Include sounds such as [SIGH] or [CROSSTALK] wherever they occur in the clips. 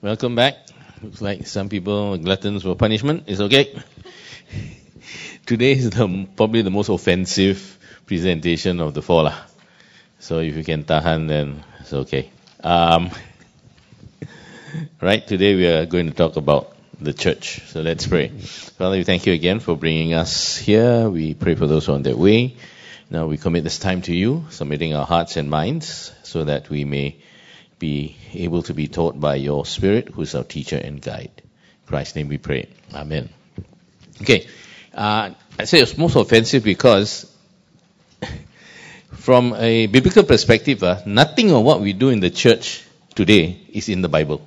Welcome back. Looks like some people are gluttons for punishment. It's okay. Today is the, probably the most offensive presentation of the four. Lah. So if you can tahan, then it's okay. Um, right, today we are going to talk about the church. So let's pray. Father, we thank you again for bringing us here. We pray for those on their way. Now we commit this time to you, submitting our hearts and minds so that we may be able to be taught by your Spirit, who is our teacher and guide. In Christ's name we pray. Amen. Okay. Uh, I say it's most offensive because [LAUGHS] from a biblical perspective, uh, nothing of what we do in the church today is in the Bible.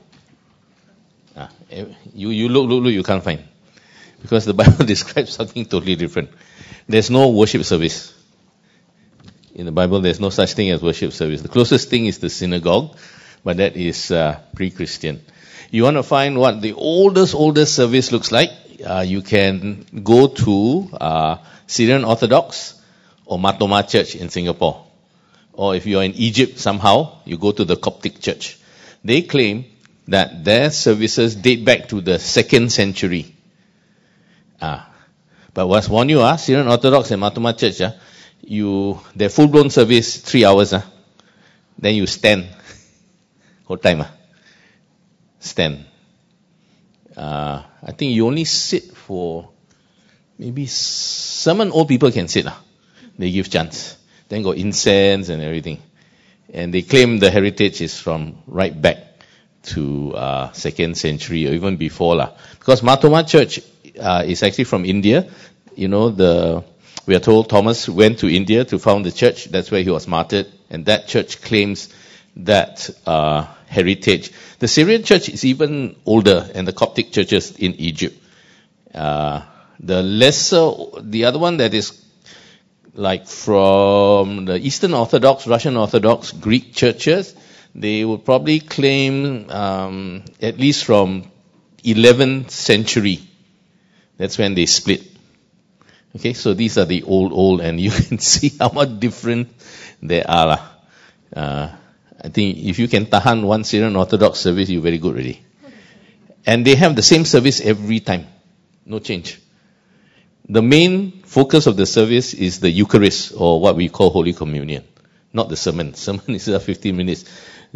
Uh, you, you look, look, look, you can't find. Because the [LAUGHS] Bible [LAUGHS] describes something totally different. There's no worship service. In the Bible, there's no such thing as worship service. The closest thing is the synagogue, but that is uh, pre-Christian. You want to find what the oldest, oldest service looks like? Uh, you can go to uh, Syrian Orthodox or Mar Thoma Church in Singapore. Or if you're in Egypt somehow, you go to the Coptic Church. They claim that their services date back to the second century. Ah. But what's warn you, ah, Syrian Orthodox and Mar Thoma Church, ah, you, their full-blown service, three hours, ah. Then you stand whole time. Ah. Stand. Uh, I think you only sit for maybe some old people can sit. Ah. They give chance. Then got incense and everything. And they claim the heritage is from right back to uh, second century or even before. lah. Because Mar Thoma Church uh, is actually from India. You know, the we are told Thomas went to India to found the church. That's where he was martyred. And that church claims that uh, heritage. The Syrian church is even older, and the Coptic churches in Egypt. Uh, the lesser, the other one that is like from the Eastern Orthodox, Russian Orthodox, Greek churches, they would probably claim um, at least from 11th century. That's when they split. Okay, so these are the old, old, and you [LAUGHS] can see how much different they are. Uh, I think if you can tahan one Syrian Orthodox service, you're very good already. And they have the same service every time. No change. The main focus of the service is the Eucharist, or what we call Holy Communion. Not the sermon. [LAUGHS] Sermon is uh, 15 minutes.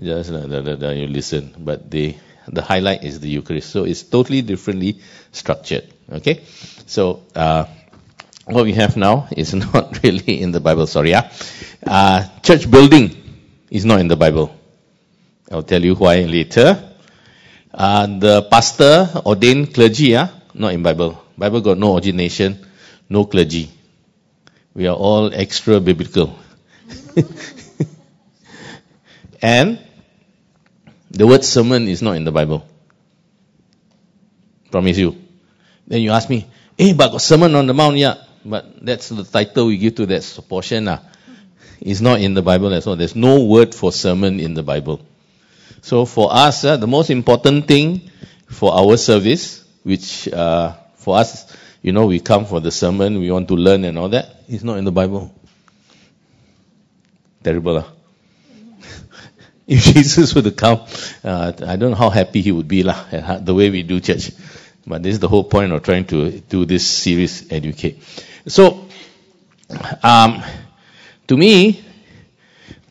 Just uh, da, da, da, you listen. But the, the highlight is the Eucharist. So it's totally differently structured. Okay? So, uh, what we have now is [LAUGHS] not really in the Bible, sorry. Yeah? Uh, church building is not in the Bible. I'll tell you why later. Uh, the pastor ordained clergy, ah, not in Bible. Bible got no ordination, no clergy. We are all extra biblical. [LAUGHS] and the word sermon is not in the Bible. Promise you. Then you ask me, eh, but got sermon on the mount, yeah. But that's the title we give to that portion. Ah is not in the Bible as well. There's no word for sermon in the Bible. So for us, uh, the most important thing for our service, which uh, for us, you know, we come for the sermon, we want to learn and all that, is not in the Bible. Terrible. Uh. [LAUGHS] if Jesus were to come, uh, I don't know how happy he would be lah, the way we do church. But this is the whole point of trying to do this series, educate. So, um, to me,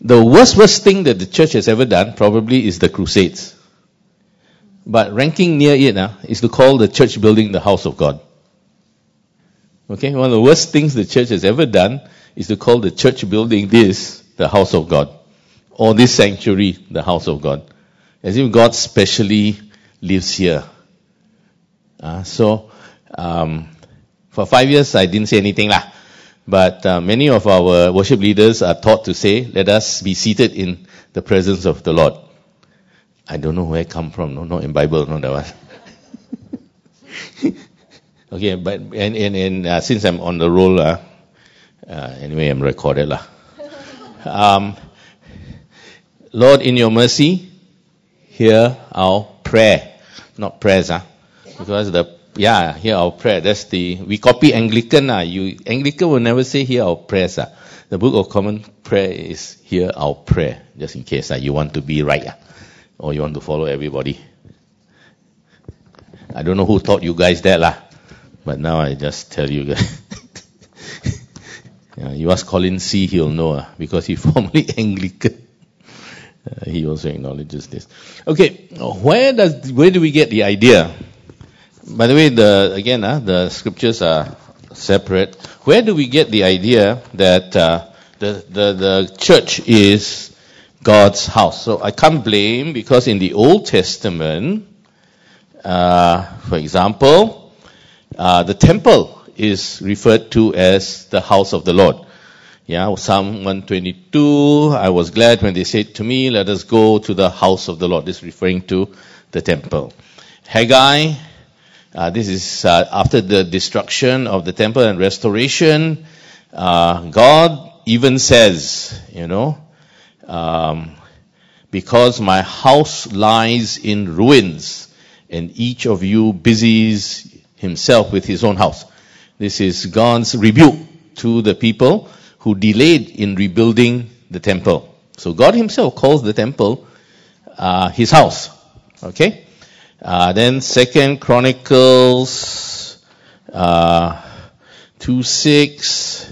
the worst, worst thing that the church has ever done probably is the crusades. But ranking near it uh, is to call the church building the house of God. Okay, one of the worst things the church has ever done is to call the church building this the house of God. Or this sanctuary the house of God. As if God specially lives here. Uh, so, um, for five years I didn't say anything lah. But uh, many of our worship leaders are taught to say, let us be seated in the presence of the Lord. I don't know where it come from. No, not in Bible. No, that was. [LAUGHS] okay, but and and, and uh, since I'm on the roll, uh, uh, anyway, I'm recorded lah. [LAUGHS] Um, Lord, in Your mercy, hear our prayer, not prayers, ah, because the yeah, hear our prayer. That's the, we copy Anglican. Uh, you, Anglican will never say hear our prayers. Uh. The Book of Common Prayer is hear our prayer, just in case uh, you want to be right uh, or you want to follow everybody. I don't know who taught you guys that lah. But now I just tell you guys. [LAUGHS] yeah, you ask Colin C, he'll know uh, because he [LAUGHS] formerly Anglican. Uh, he also acknowledges this. Okay, where does where do we get the idea? By the way, the again, uh, the scriptures are separate. Where do we get the idea that uh, the, the the church is God's house? So I can't blame because in the Old Testament, uh, for example, uh, the temple is referred to as the house of the Lord. Yeah, Psalm 122, I was glad when they said to me, let us go to the house of the Lord. This is referring to the temple. Haggai, uh, this is uh, after the destruction of the temple and restoration. Uh, God even says, you know, um, because my house lies in ruins and each of you busies himself with his own house. This is God's rebuke to the people who delayed in rebuilding the temple. So God Himself calls the temple uh, His house. Okay. Uh, then Second Chronicles uh, two six.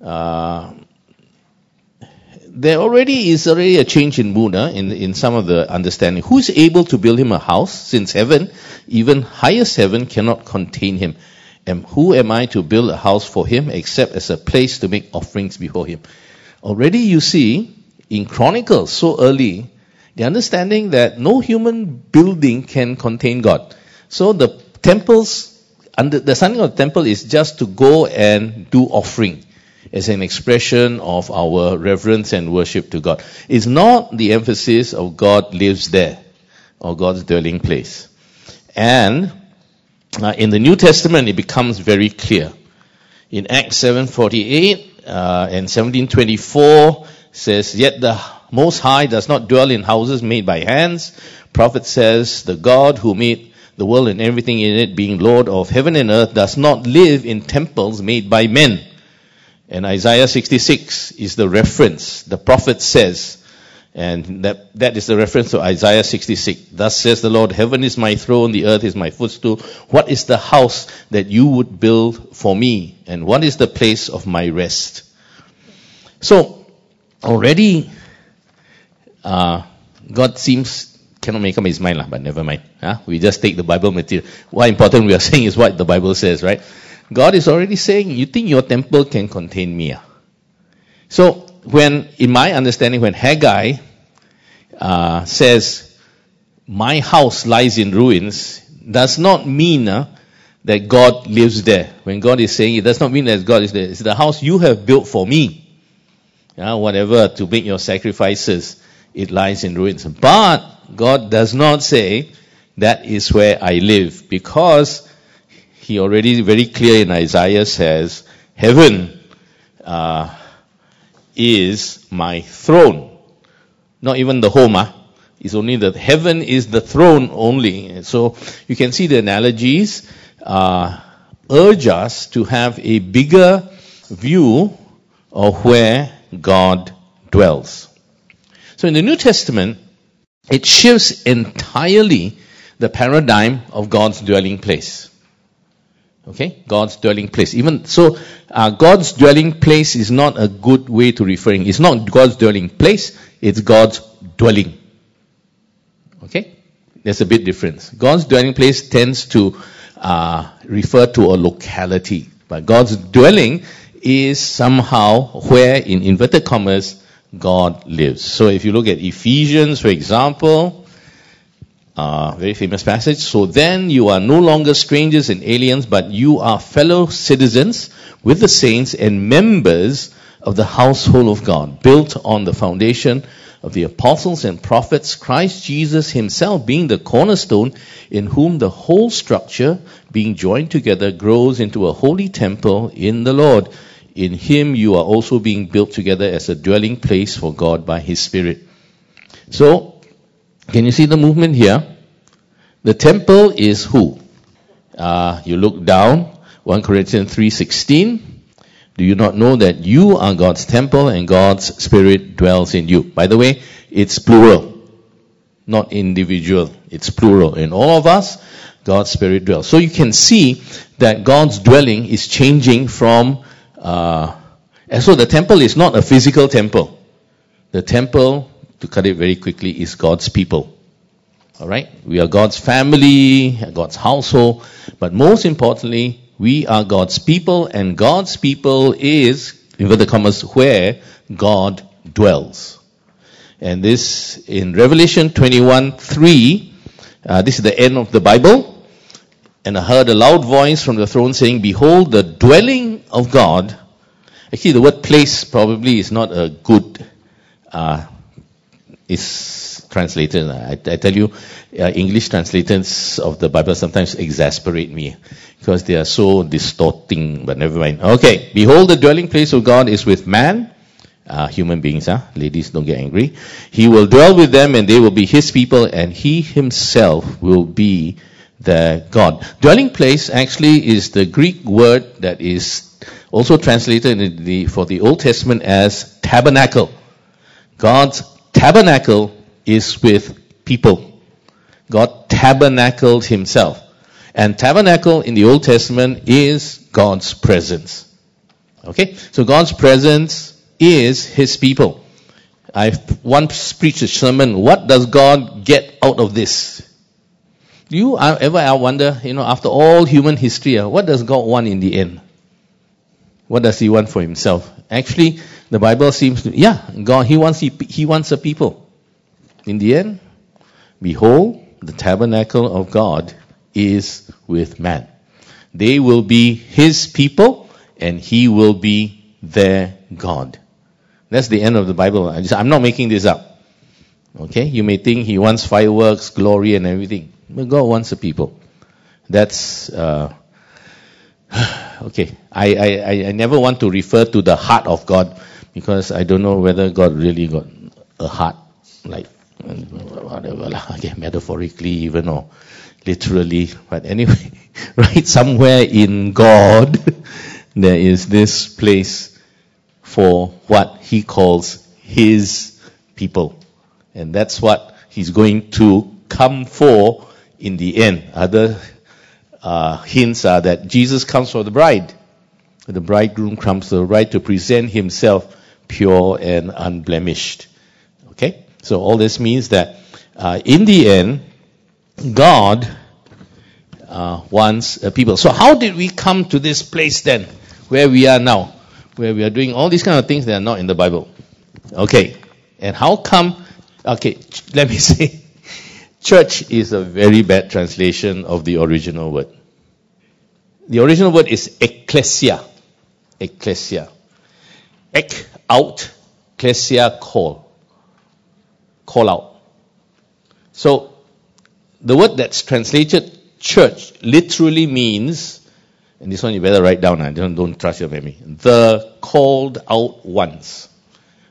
Uh, there already is already a change in mood uh, in in some of the understanding. Who is able to build him a house since heaven, even highest heaven, cannot contain him? And who am I to build a house for him except as a place to make offerings before him? Already you see in Chronicles so early the understanding that no human building can contain God. So the temples, the standing of the temple is just to go and do offering as an expression of our reverence and worship to God. It's not the emphasis of God lives there or God's dwelling place. And uh, in the New Testament, it becomes very clear. In Acts 7:48 uh, and 17:24 says, "Yet the Most High does not dwell in houses made by hands." Prophet says, "The God who made the world and everything in it, being Lord of heaven and earth, does not live in temples made by men." And Isaiah 66 is the reference. The prophet says, and that, that is the reference to Isaiah 66. Thus says the Lord, heaven is my throne, the earth is my footstool. What is the house that you would build for me? And what is the place of my rest? So, already, uh, God seems, cannot make up his mind, lah, but never mind. Huh? We just take the Bible material. What important we are [LAUGHS] saying is what the Bible says, right? God is already saying, you think your temple can contain me? Ah? So, when, in my understanding, when Haggai uh, says, my house lies in ruins, does not mean uh, that God lives there. When God is saying it does not mean that God is there. It's the house you have built for me. Yeah, whatever, to make your sacrifices, it lies in ruins. But God does not say that is where I live because he already very clear in Isaiah says, heaven uh, is my throne. Not even the home, ah. It's only that heaven is the throne only. So you can see the analogies uh, urge us to have a bigger view of where God dwells. So in the New Testament, it shifts entirely the paradigm of God's dwelling place. Okay, God's dwelling place. Even so, uh, God's dwelling place is not a good way to referring. It's not God's dwelling place. It's God's dwelling. Okay, there's a bit difference. God's dwelling place tends to uh, refer to a locality, but God's dwelling is somehow where, in inverted commas, God lives. So if you look at Ephesians, for example, uh, very famous passage. So then you are no longer strangers and aliens, but you are fellow citizens with the saints and members of the household of God, built on the foundation of the apostles and prophets, Christ Jesus himself being the cornerstone, in whom the whole structure, being joined together, grows into a holy temple in the Lord. In him you are also being built together as a dwelling place for God by his Spirit. So, can you see the movement here? The temple is who? Uh, you look down, 1 Corinthians 3.16. Do you not know that you are God's temple and God's Spirit dwells in you? By the way, it's plural. not individual. It's plural. In all of us, God's Spirit dwells. So you can see that God's dwelling is changing from, uh, and so the temple is not a physical temple. The temple, to cut it very quickly, is God's people. Alright? We are God's family, God's household, but most importantly, we are God's people, and God's people is, inverted commas, where God dwells. And this, in Revelation 21 3, uh, this is the end of the Bible. And I heard a loud voice from the throne saying, Behold, the dwelling of God. Actually, the word place probably is not a good, uh, is translated. I, I tell you, uh, English translators of the Bible sometimes exasperate me because they are so distorting, but never mind. Okay, behold, the dwelling place of God is with man. Uh, human beings, huh? ladies, don't get angry. He will dwell with them and they will be his people and he himself will be their God. Dwelling place actually is the Greek word that is also translated the, for the Old Testament as tabernacle. God's tabernacle is with people. God tabernacled himself. And tabernacle in the Old Testament is God's presence. Okay? So God's presence is his people. I've once preached a sermon, what does God get out of this? Do you ever wonder, you know, after all human history, uh, what does God want in the end? What does He want for Himself? Actually, the Bible seems to, yeah, God, He wants, He, he wants a people. In the end, behold, the tabernacle of God is with man. They will be His people, and He will be their God. That's the end of the Bible. I'm not making this up. Okay? You may think He wants fireworks, glory, and everything. But God wants a people. That's uh, okay. I, I, I never want to refer to the heart of God because I don't know whether God really got a heart, like whatever, okay, [LAUGHS] metaphorically even or literally. But anyway, [LAUGHS] right somewhere in God, [LAUGHS] there is this place for what He calls His people, and that's what He's going to come for in the end. Other uh, hints are that Jesus comes for the bride. The bridegroom comes for the bride to present himself pure and unblemished. Okay? So all this means that uh, in the end, God uh, wants people. So how did we come to this place then, where we are now, where we are doing all these kind of things that are not in the Bible? Okay. And how come, okay, let me [LAUGHS] say, Church is a very bad translation of the original word. The original word is ecclesia. Ecclesia. Ek, out, ecclesia, call. Call out. So, the word that's translated church literally means, and this one you better write down, I don't, don't trust your memory, the called out ones.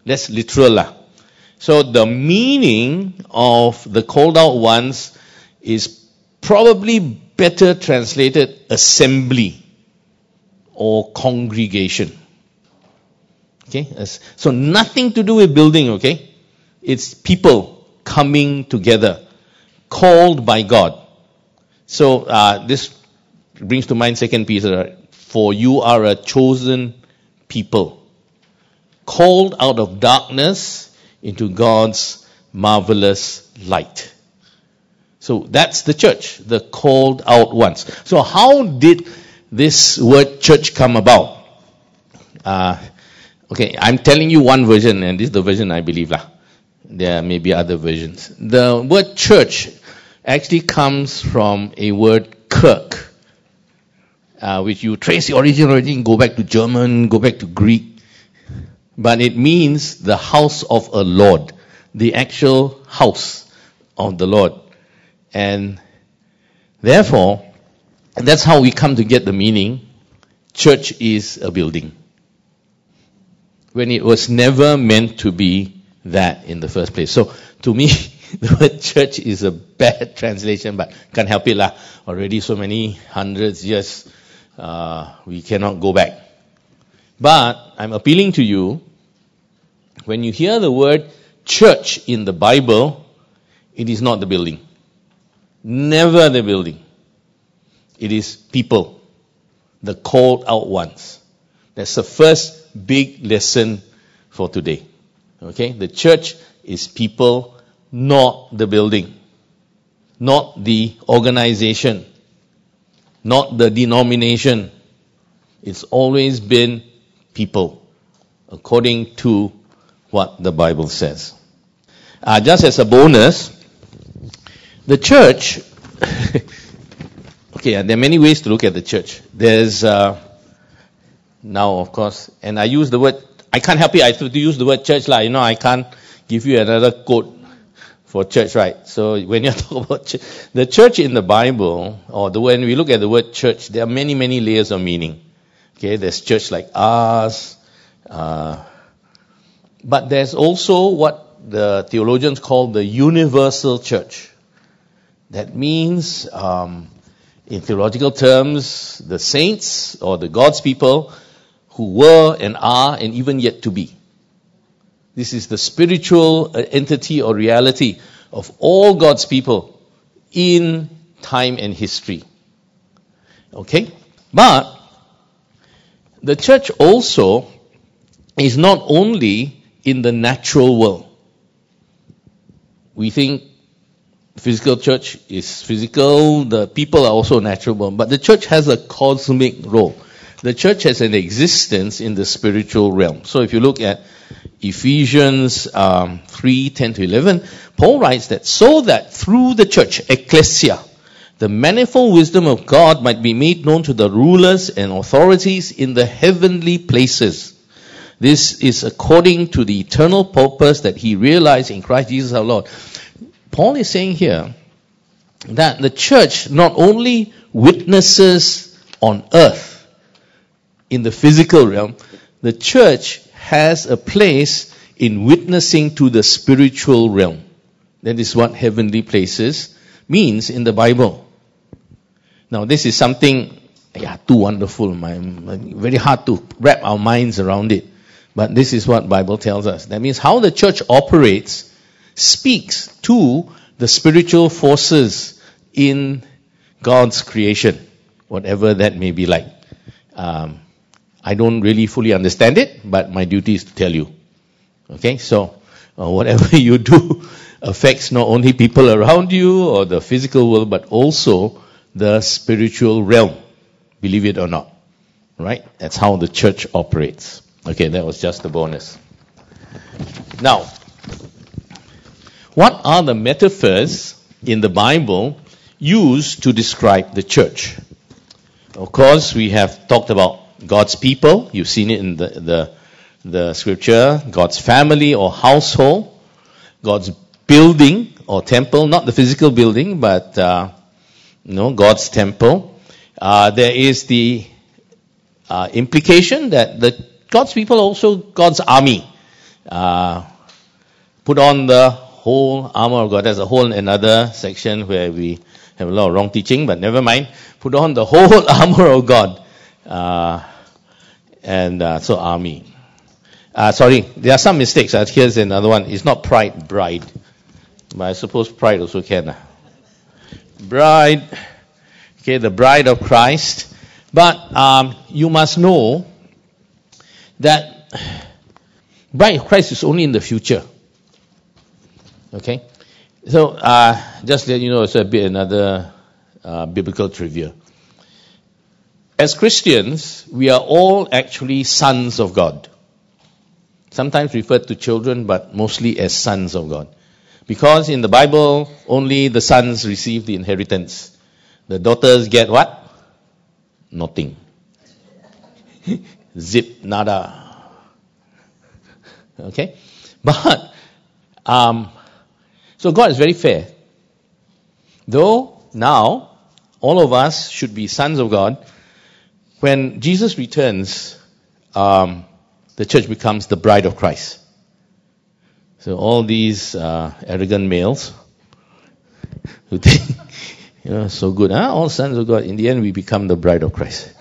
That's literal lah. So the meaning of the called out ones is probably better translated assembly or congregation. Okay? So nothing to do with building, okay? It's people coming together, called by God. So uh, this brings to mind Second Peter, for you are a chosen people, called out of darkness into God's marvelous light. So that's the church, the called out ones. So how did this word church come about? Uh, okay, I'm telling you one version, and this is the version I believe. Lah. There may be other versions. The word church actually comes from a word kirk, uh, which you trace the origin, origin, go back to German, go back to Greek, but it means the house of a Lord, the actual house of the Lord. And therefore, that's how we come to get the meaning. Church is a building. When it was never meant to be that in the first place. So, to me, [LAUGHS] the word church is a bad [LAUGHS] translation, but can't help it lah. Already so many hundreds years, uh, we cannot go back. But I'm appealing to you, when you hear the word church in the Bible, it is not the building. Never the building. It is people, the called out ones. That's the first big lesson for today. Okay? The church is people, not the building, not the organization, not the denomination. It's always been people, according to what the Bible says. Uh, just as a bonus, the church, [LAUGHS] okay, there are many ways to look at the church. There's, uh, now of course, and I use the word, I can't help it, I have to use the word church, like, you know, I can't give you another quote for church, right? So when you [LAUGHS] talk about the church in the Bible, or the, when we look at the word church, there are many, many layers of meaning. Okay, there's church like ours, uh, but there's also what the theologians call the universal church. That means, um, in theological terms, the saints or the God's people who were and are and even yet to be. This is the spiritual uh, entity or reality of all God's people in time and history. Okay? But the church also is not only in the natural world. We think physical church is physical, the people are also natural but the church has a cosmic role. The church has an existence in the spiritual realm. So if you look at Ephesians um, 3, 10 to 11, Paul writes that so that through the church, ecclesia, the manifold wisdom of God might be made known to the rulers and authorities in the heavenly places. This is according to the eternal purpose that he realized in Christ Jesus our Lord. Paul is saying here that the church not only witnesses on earth in the physical realm, the church has a place in witnessing to the spiritual realm. That is what heavenly places means in the Bible. Now, this is something, yeah, too wonderful, my, very hard to wrap our minds around it. But this is what Bible tells us. That means how the church operates speaks to the spiritual forces in God's creation, whatever that may be like. Um, I don't really fully understand it, but my duty is to tell you. Okay, so uh, whatever [LAUGHS] you do affects not only people around you or the physical world, but also the spiritual realm. Believe it or not. Right? That's how the church operates. Okay, that was just a bonus. Now, what are the metaphors in the Bible used to describe the church? Of course, we have talked about God's people. You've seen it in the, the, the scripture. God's family or household. God's building or temple, not the physical building, but uh, you know, God's temple. Uh, there is the uh, implication that the God's people also God's army. Uh, put on the whole armor of God. There's a whole another section where we have a lot of wrong teaching, but never mind. Put on the whole [LAUGHS] armor of God. Uh, and uh, so army. Uh, sorry, there are some mistakes. Uh, here's another one. It's not pride, bride. But I suppose pride also can. Uh. Bride. Okay, the bride of Christ. But um, you must know that bride of Christ is only in the future. Okay? So, uh, just let you know, it's a bit another uh, biblical trivia. As Christians, we are all actually sons of God. Sometimes referred to children, but mostly as sons of God. Because in the Bible, only the sons receive the inheritance. The daughters get what? Nothing. [LAUGHS] Zip, nada. Okay? But, um, so God is very fair. Though now, all of us should be sons of God, when Jesus returns, um, the church becomes the bride of Christ. So all these uh, arrogant males who think, [LAUGHS] you know, so good, huh? All sons of God. In the end, we become the bride of Christ.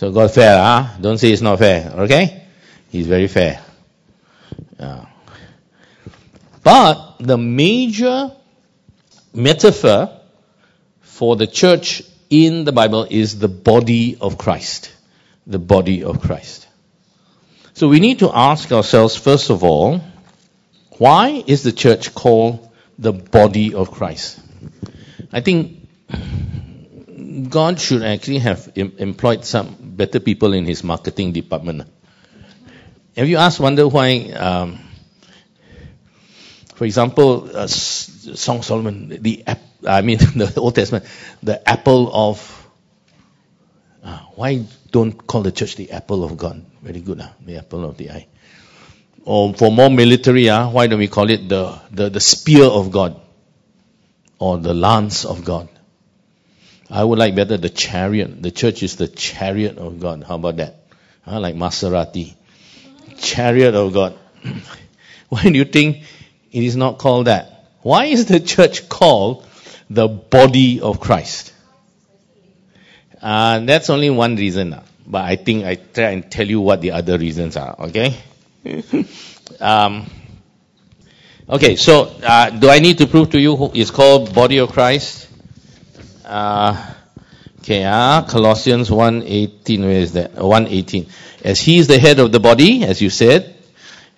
So God fair, huh? Don't say it's not fair, okay? He's very fair. Yeah. But the major metaphor for the church in the Bible is the body of Christ. The body of Christ. So we need to ask ourselves, first of all, why is the church called the body of Christ? I think God should actually have employed some better people in his marketing department. Have you asked, wonder why, um, for example, uh, Song Solomon, the I mean [LAUGHS] the Old Testament, the apple of uh, why don't call the church the apple of God? Very good, uh, the apple of the eye. Or for more military, uh, why don't we call it the, the, the spear of God? Or the lance of God? I would like better the chariot. The church is the chariot of God. How about that? Uh, like Maserati. Chariot of God. [CLEARS THROAT] why do you think it is not called that? Why is the church called the body of Christ? Uh, that's only one reason. But I think I try and tell you what the other reasons are, okay? [LAUGHS] um, okay, so uh, do I need to prove to you who is called body of Christ? Uh, okay, uh, Colossians 1.18, where is that? 1.18. As he is the head of the body, as you said,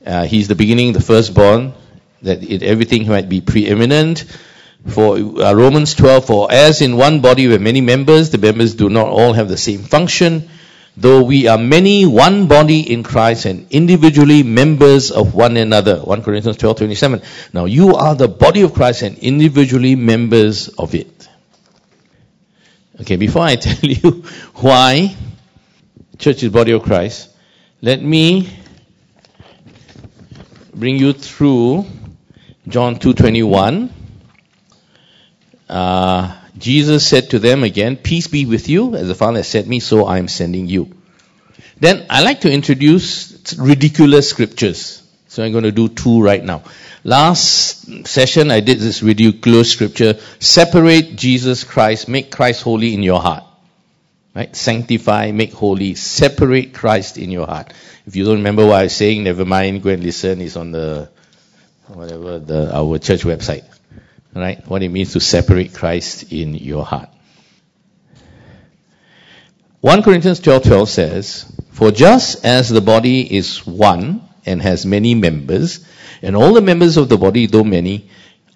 uh, he is the beginning, the firstborn, that it, everything might be preeminent. For uh, Romans 12, for as in one body with many members, the members do not all have the same function. Though we are many, one body in Christ and individually members of one another. 1 Corinthians 12, 27. Now you are the body of Christ and individually members of it. Okay, before I [LAUGHS] tell you why church is body of Christ, let me bring you through John 2.21. Uh, Jesus said to them again, Peace be with you, as the Father has sent me, so I am sending you. Then I like to introduce ridiculous scriptures. So I'm going to do two right now. Last session I did this ridiculous scripture, separate Jesus Christ, make Christ holy in your heart. Right? Sanctify, make holy, separate Christ in your heart. If you don't remember what I was saying, never mind, go and listen. It's on the, whatever, the, our church website right? What it means to separate Christ in your heart. 1 Corinthians 12:12 12 says, "For just as the body is one and has many members, and all the members of the body, though many,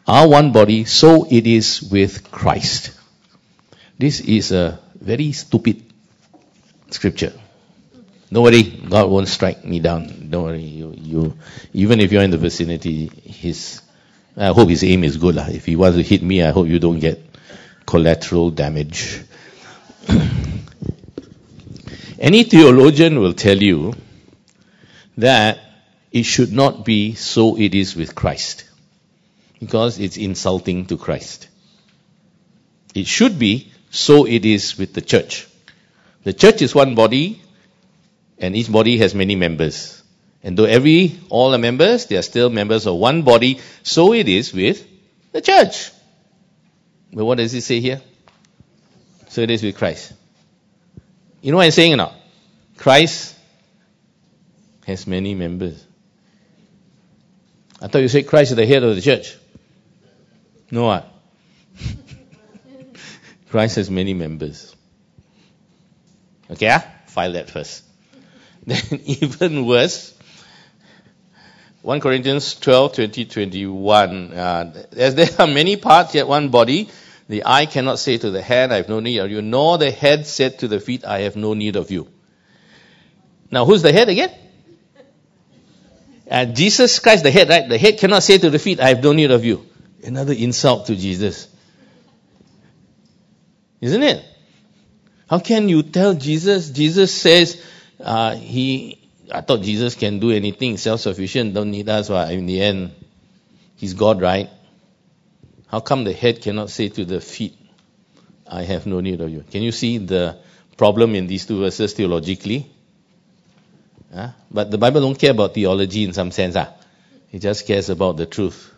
are one body, so it is with Christ." This is a very stupid scripture. Don't worry, God won't strike me down. Don't worry, you, you even if you're in the vicinity, His I hope his aim is good. If he wants to hit me, I hope you don't get collateral damage. [CLEARS THROAT] Any theologian will tell you that it should not be so it is with Christ. Because it's insulting to Christ. It should be so it is with the church. The church is one body, and each body has many members. And though every, all the members, they are still members of one body, so it is with the church. But what does it say here? So it is with Christ. You know what I'm saying not? Christ has many members. I thought you said Christ is the head of the church. No what? [LAUGHS] Christ has many members. Okay, ah? file that first. [LAUGHS] Then even worse, 1 Corinthians 12, 20, 21. Uh, as there are many parts, yet one body, the eye cannot say to the hand, I have no need of you, nor the head said to the feet, I have no need of you. Now, who's the head again? Uh, Jesus Christ, the head, right? The head cannot say to the feet, I have no need of you. Another insult to Jesus. Isn't it? How can you tell Jesus? Jesus says uh, he I thought Jesus can do anything, self-sufficient, don't need us. But in the end, he's God, right? How come the head cannot say to the feet, I have no need of you? Can you see the problem in these two verses theologically? Huh? But the Bible don't care about theology in some sense. Huh? It just cares about the truth.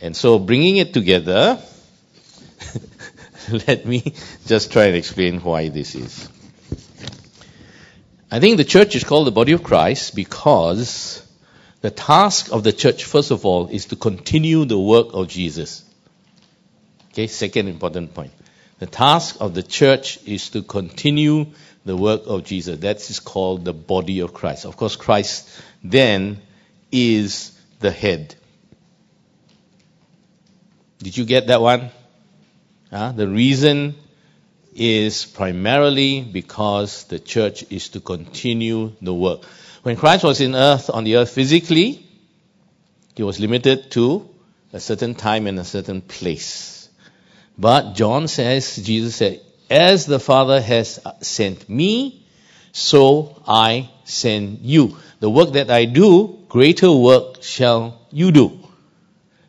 And so bringing it together, [LAUGHS] let me just try and explain why this is. I think the church is called the body of Christ because the task of the church, first of all, is to continue the work of Jesus. Okay, second important point. The task of the church is to continue the work of Jesus. That is called the body of Christ. Of course, Christ then is the head. Did you get that one? Uh, the reason is primarily because the church is to continue the work. When Christ was in earth, on the earth physically, he was limited to a certain time and a certain place. But John says, Jesus said, as the Father has sent me, so I send you. The work that I do, greater work shall you do.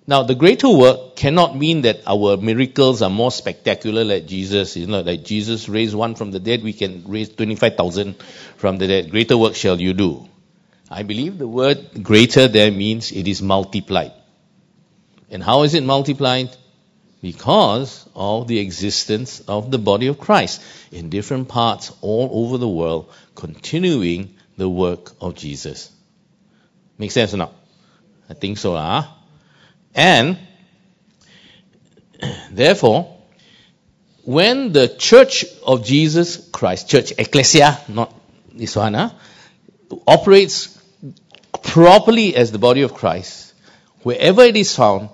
Now, the greater work cannot mean that our miracles are more spectacular like Jesus. You know, like Jesus raised one from the dead, we can raise 25,000 from the dead. Greater work shall you do. I believe the word greater there means it is multiplied. And how is it multiplied? Because of the existence of the body of Christ in different parts all over the world, continuing the work of Jesus. Make sense or not? I think so, huh? And [CLEARS THROAT] therefore, when the church of Jesus Christ, church ecclesia, not this one, huh, operates properly as the body of Christ, wherever it is found,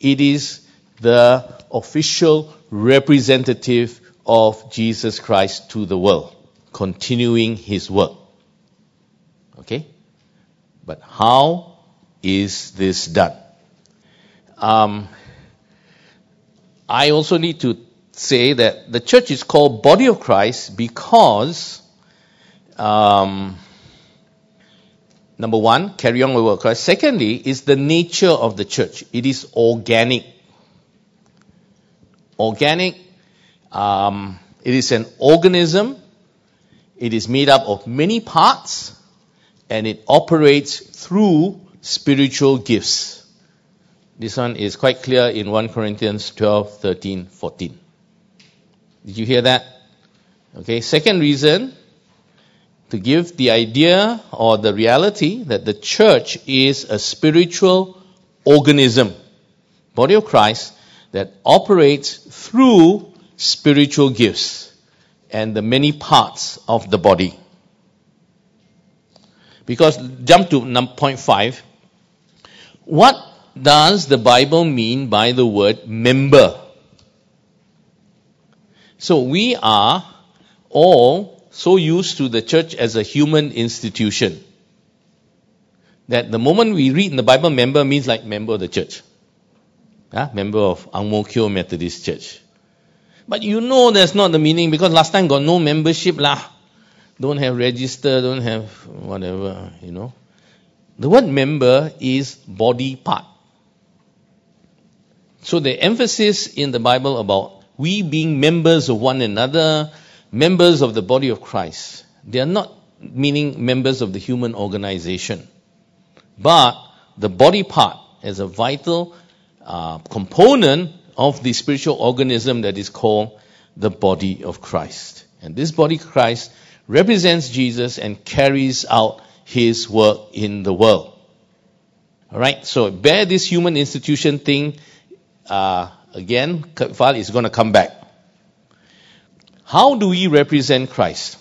it is the official representative of Jesus Christ to the world, continuing his work. Okay? But how is this done? Um, I also need to say that the church is called body of Christ because um, number one, carry on with Christ. Secondly, is the nature of the church. It is organic. Organic. Um, it is an organism. It is made up of many parts, and it operates through spiritual gifts. This one is quite clear in 1 Corinthians 12, 13, 14. Did you hear that? Okay, second reason to give the idea or the reality that the church is a spiritual organism, body of Christ, that operates through spiritual gifts and the many parts of the body. Because, jump to point five. What does the Bible mean by the word member? So we are all so used to the church as a human institution that the moment we read in the Bible, member means like member of the church. Yeah? Member of Ang Mo Kio Methodist Church. But you know that's not the meaning because last time got no membership lah. Don't have register, don't have whatever, you know. The word member is body part. So the emphasis in the Bible about we being members of one another, members of the body of Christ, they are not meaning members of the human organization, but the body part as a vital uh, component of the spiritual organism that is called the body of Christ. And this body of Christ represents Jesus and carries out his work in the world. Alright, so bear this human institution thing uh, again, file is going to come back. How do we represent Christ?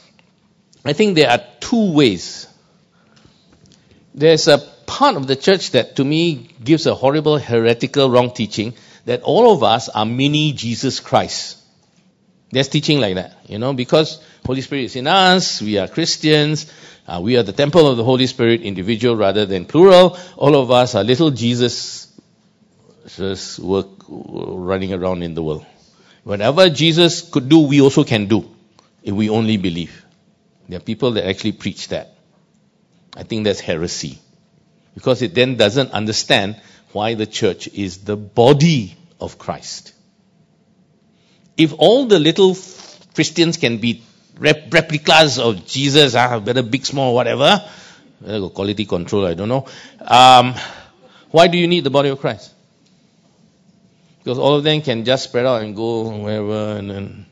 I think there are two ways. There's a part of the church that to me gives a horrible heretical wrong teaching that all of us are mini Jesus Christ. There's teaching like that, you know, because Holy Spirit is in us, we are Christians, uh, we are the temple of the Holy Spirit, individual rather than plural. All of us are little Jesus just work running around in the world. Whatever Jesus could do, we also can do if we only believe. There are people that actually preach that. I think that's heresy. Because it then doesn't understand why the church is the body of Christ. If all the little Christians can be rep- replicas of Jesus, uh, whether big, small, whatever, quality control, I don't know. Um, why do you need the body of Christ? Because all of them can just spread out and go wherever, and then,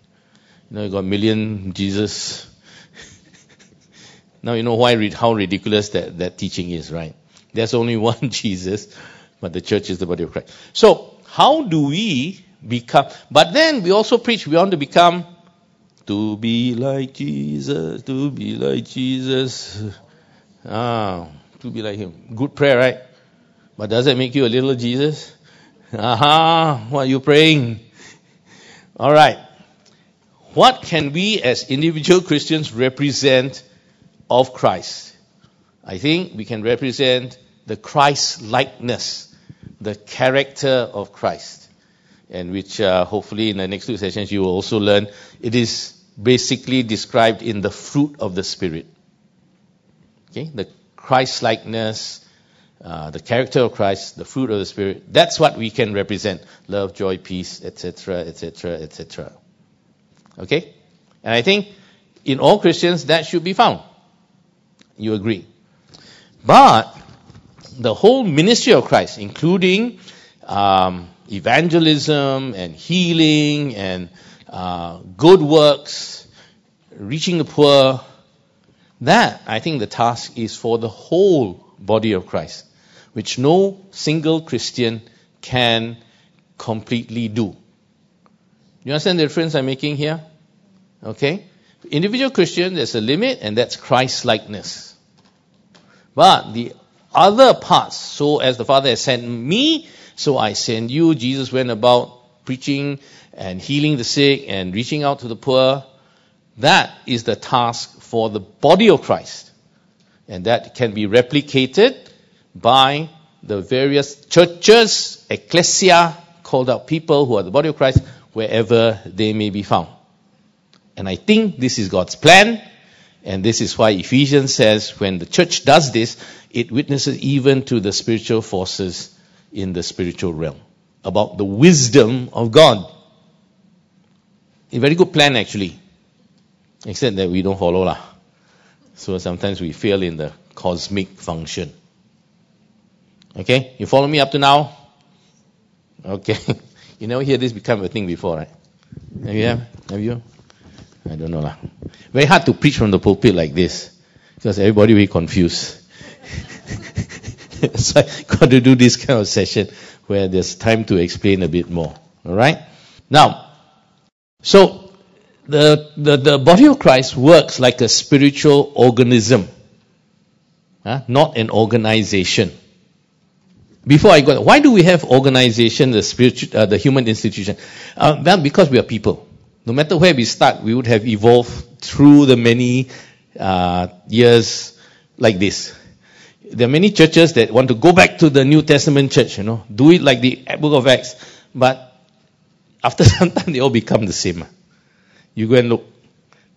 you know, you got a million Jesus. [LAUGHS] now you know why, how ridiculous that, that teaching is, right? There's only [LAUGHS] one Jesus, but the church is the body of Christ. So, how do we become. But then we also preach we want to become to be like Jesus, to be like Jesus. Ah, to be like him. Good prayer, right? But does that make you a little Jesus? Aha, what are you praying? All right. What can we as individual Christians represent of Christ? I think we can represent the Christ likeness, the character of Christ, and which uh, hopefully in the next two sessions you will also learn. It is basically described in the fruit of the Spirit. Okay, the Christ likeness, uh, the character of Christ, the fruit of the Spirit. That's what we can represent: love, joy, peace, etc., etc., etc. Okay, and I think in all Christians that should be found. You agree? But the whole ministry of Christ, including um, evangelism and healing and uh, good works, reaching the poor, that I think the task is for the whole body of Christ, which no single Christian can completely do. You understand the difference I'm making here? Okay? Individual Christian, there's a limit, and that's Christ likeness. But the other parts, so as the Father has sent me, so I send you. Jesus went about preaching and healing the sick and reaching out to the poor. That is the task for the body of Christ. And that can be replicated by the various churches, ecclesia, called out people who are the body of Christ, wherever they may be found. And I think this is God's plan. And this is why Ephesians says when the church does this, it witnesses even to the spiritual forces in the spiritual realm about the wisdom of God. A very good plan actually, except that we don't follow lah. So sometimes we fail in the cosmic function. Okay, you follow me up to now? Okay, [LAUGHS] you never hear this become a thing before, right? Have you? Have, have you? I don't know lah. Very hard to preach from the pulpit like this because everybody will be confused. [LAUGHS] so I got to do this kind of session where there's time to explain a bit more. All right. Now, so the, the, the body of Christ works like a spiritual organism, huh? not an organization. Before I go, why do we have organization, the spiritual, uh, the human institution? Uh, well, because we are people. No matter where we start, we would have evolved through the many uh, years like this. There are many churches that want to go back to the New Testament church, you know, do it like the book of Acts, but after [LAUGHS] some time they all become the same. You go and look.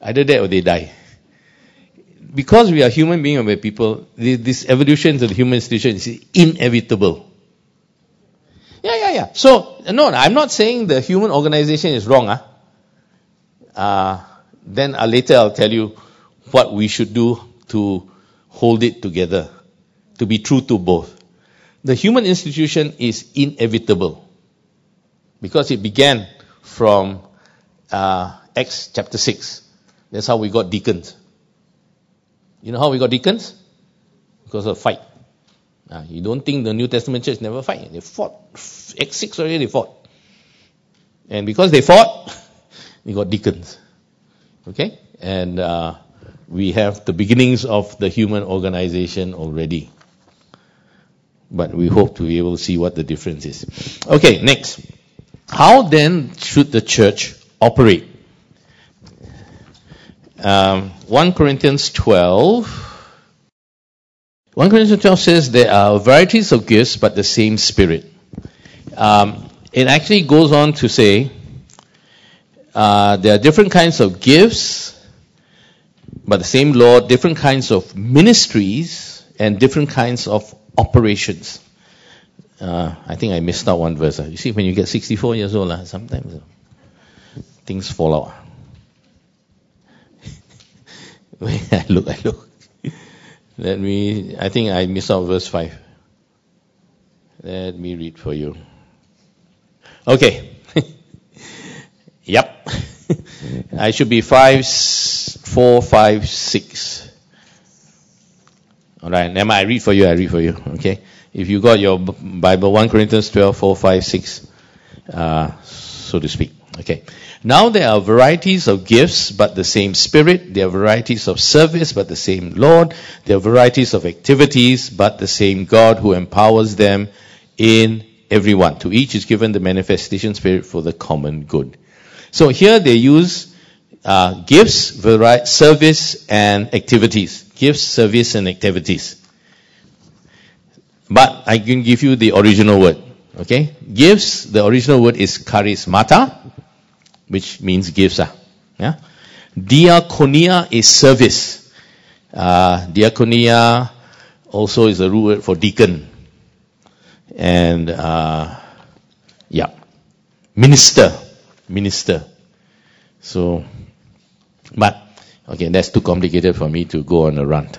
Either that or they die. Because we are human beings and we're people, this evolution of the human institution is inevitable. Yeah, yeah, yeah. So, no, I'm not saying the human organization is wrong. Huh? Uh, then uh, later I'll tell you what we should do to hold it together, to be true to both. The human institution is inevitable because it began from uh, Acts chapter 6. That's how we got deacons. You know how we got deacons? Because of fight. Uh, you don't think the New Testament church never fight? They fought. Acts 6 already they fought. And because they fought, [LAUGHS] we got deacons. Okay? And uh, we have the beginnings of the human organization already. But we hope to be able to see what the difference is. Okay, next. How then should the church operate? Um, 1 Corinthians 12. 1 Corinthians 12 says there are varieties of gifts, but the same Spirit. Um, it actually goes on to say uh, there are different kinds of gifts, but the same Lord, different kinds of ministries, and different kinds of operations. Uh, I think I missed out one verse. You see, when you get 64 years old, uh, sometimes uh, things fall out. [LAUGHS] I look, I look. Let me, I think I missed out verse 5. Let me read for you. Okay. I should be 5, 4, 5, 6. Alright, never mind, I read for you, I read for you. Okay. If you got your Bible, 1 Corinthians 12, 4, 5, 6. Uh, so to speak. Okay. Now there are varieties of gifts, but the same Spirit. There are varieties of service, but the same Lord. There are varieties of activities, but the same God who empowers them in everyone. To each is given the manifestation Spirit for the common good. So here they use uh, gifts, vari- service, and activities. Gifts, service, and activities. But I can give you the original word. Okay? Gifts, the original word is charismata, which means gifts. Uh, yeah? Diakonia is service. Uh, diakonia also is a root word for deacon. And, uh, yeah. Minister. Minister. So, but, okay, that's too complicated for me to go on a rant.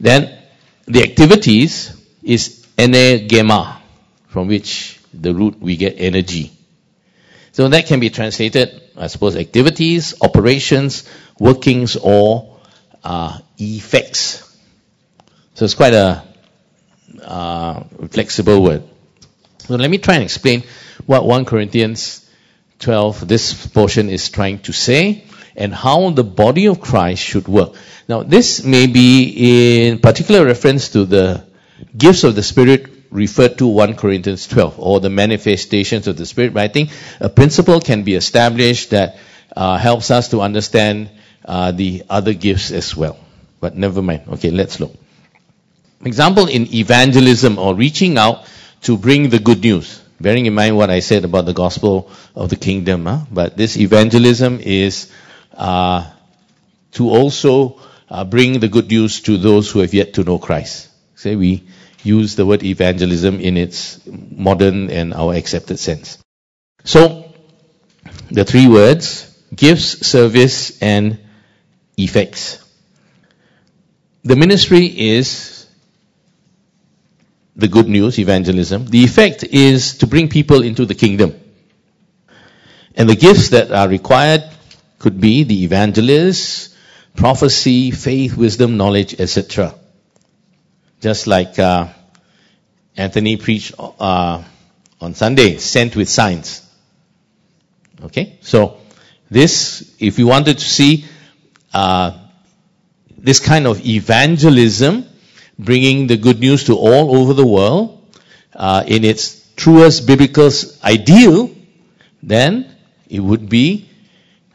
Then, the activities is energema, from which the root we get energy. So that can be translated, I suppose, activities, operations, workings, or uh, effects. So it's quite a uh, flexible word. So let me try and explain what 1 Corinthians 12, this portion is trying to say, and how the body of Christ should work. Now, this may be in particular reference to the gifts of the Spirit referred to 1 Corinthians 12 or the manifestations of the Spirit, but I think a principle can be established that uh, helps us to understand uh, the other gifts as well. But never mind. Okay, let's look. Example in evangelism or reaching out to bring the good news. Bearing in mind what I said about the gospel of the kingdom, huh? but this evangelism is uh, to also uh, bring the good news to those who have yet to know Christ. Say we use the word evangelism in its modern and our accepted sense. So, the three words, gifts, service, and effects. The ministry is the good news, evangelism. The effect is to bring people into the kingdom. And the gifts that are required could be the evangelist, prophecy, faith, wisdom, knowledge, etc. Just like uh, Anthony preached uh, on Sunday, sent with signs. Okay, so this, if you wanted to see uh, this kind of evangelism, bringing the good news to all over the world uh, in its truest biblical ideal, then it would be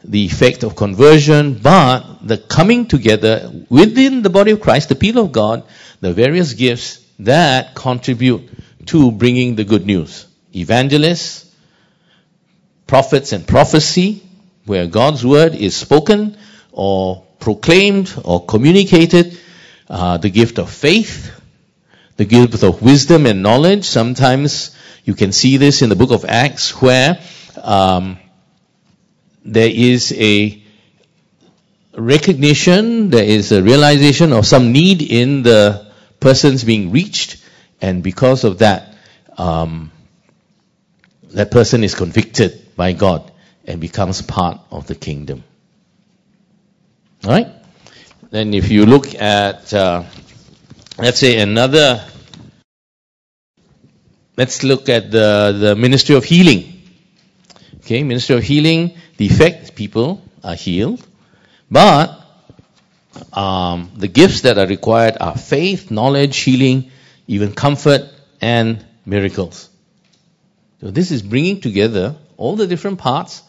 the effect of conversion, but the coming together within the body of Christ, the people of God, the various gifts that contribute to bringing the good news. Evangelists, prophets and prophecy, where God's word is spoken or proclaimed or communicated, uh, the gift of faith, the gift of wisdom and knowledge. Sometimes you can see this in the book of Acts where um, there is a recognition, there is a realization of some need in the persons being reached, and because of that, um, that person is convicted by God and becomes part of the kingdom. All right? Then, if you look at, uh, let's say, another, let's look at the, the ministry of healing. Okay, ministry of healing, the effect people are healed, but um, the gifts that are required are faith, knowledge, healing, even comfort, and miracles. So this is bringing together all the different parts,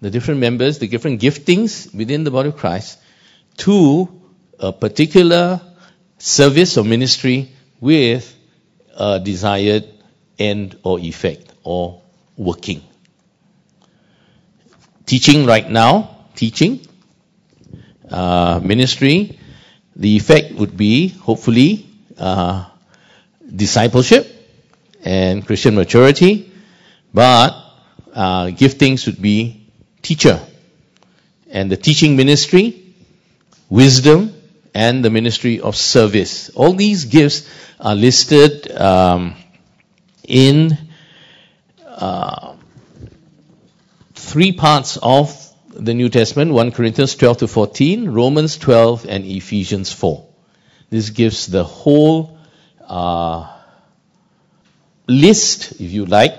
the different members, the different giftings within the body of Christ to a particular service or ministry with a desired end or effect or working. Teaching right now, teaching, uh, ministry, the effect would be hopefully uh, discipleship and Christian maturity, but uh, giftings would be teacher and the teaching ministry, wisdom, and the ministry of service. All these gifts are listed um, in uh, three parts of the New Testament 1 Corinthians 12 to 14, Romans 12, and Ephesians 4. This gives the whole uh, list, if you like,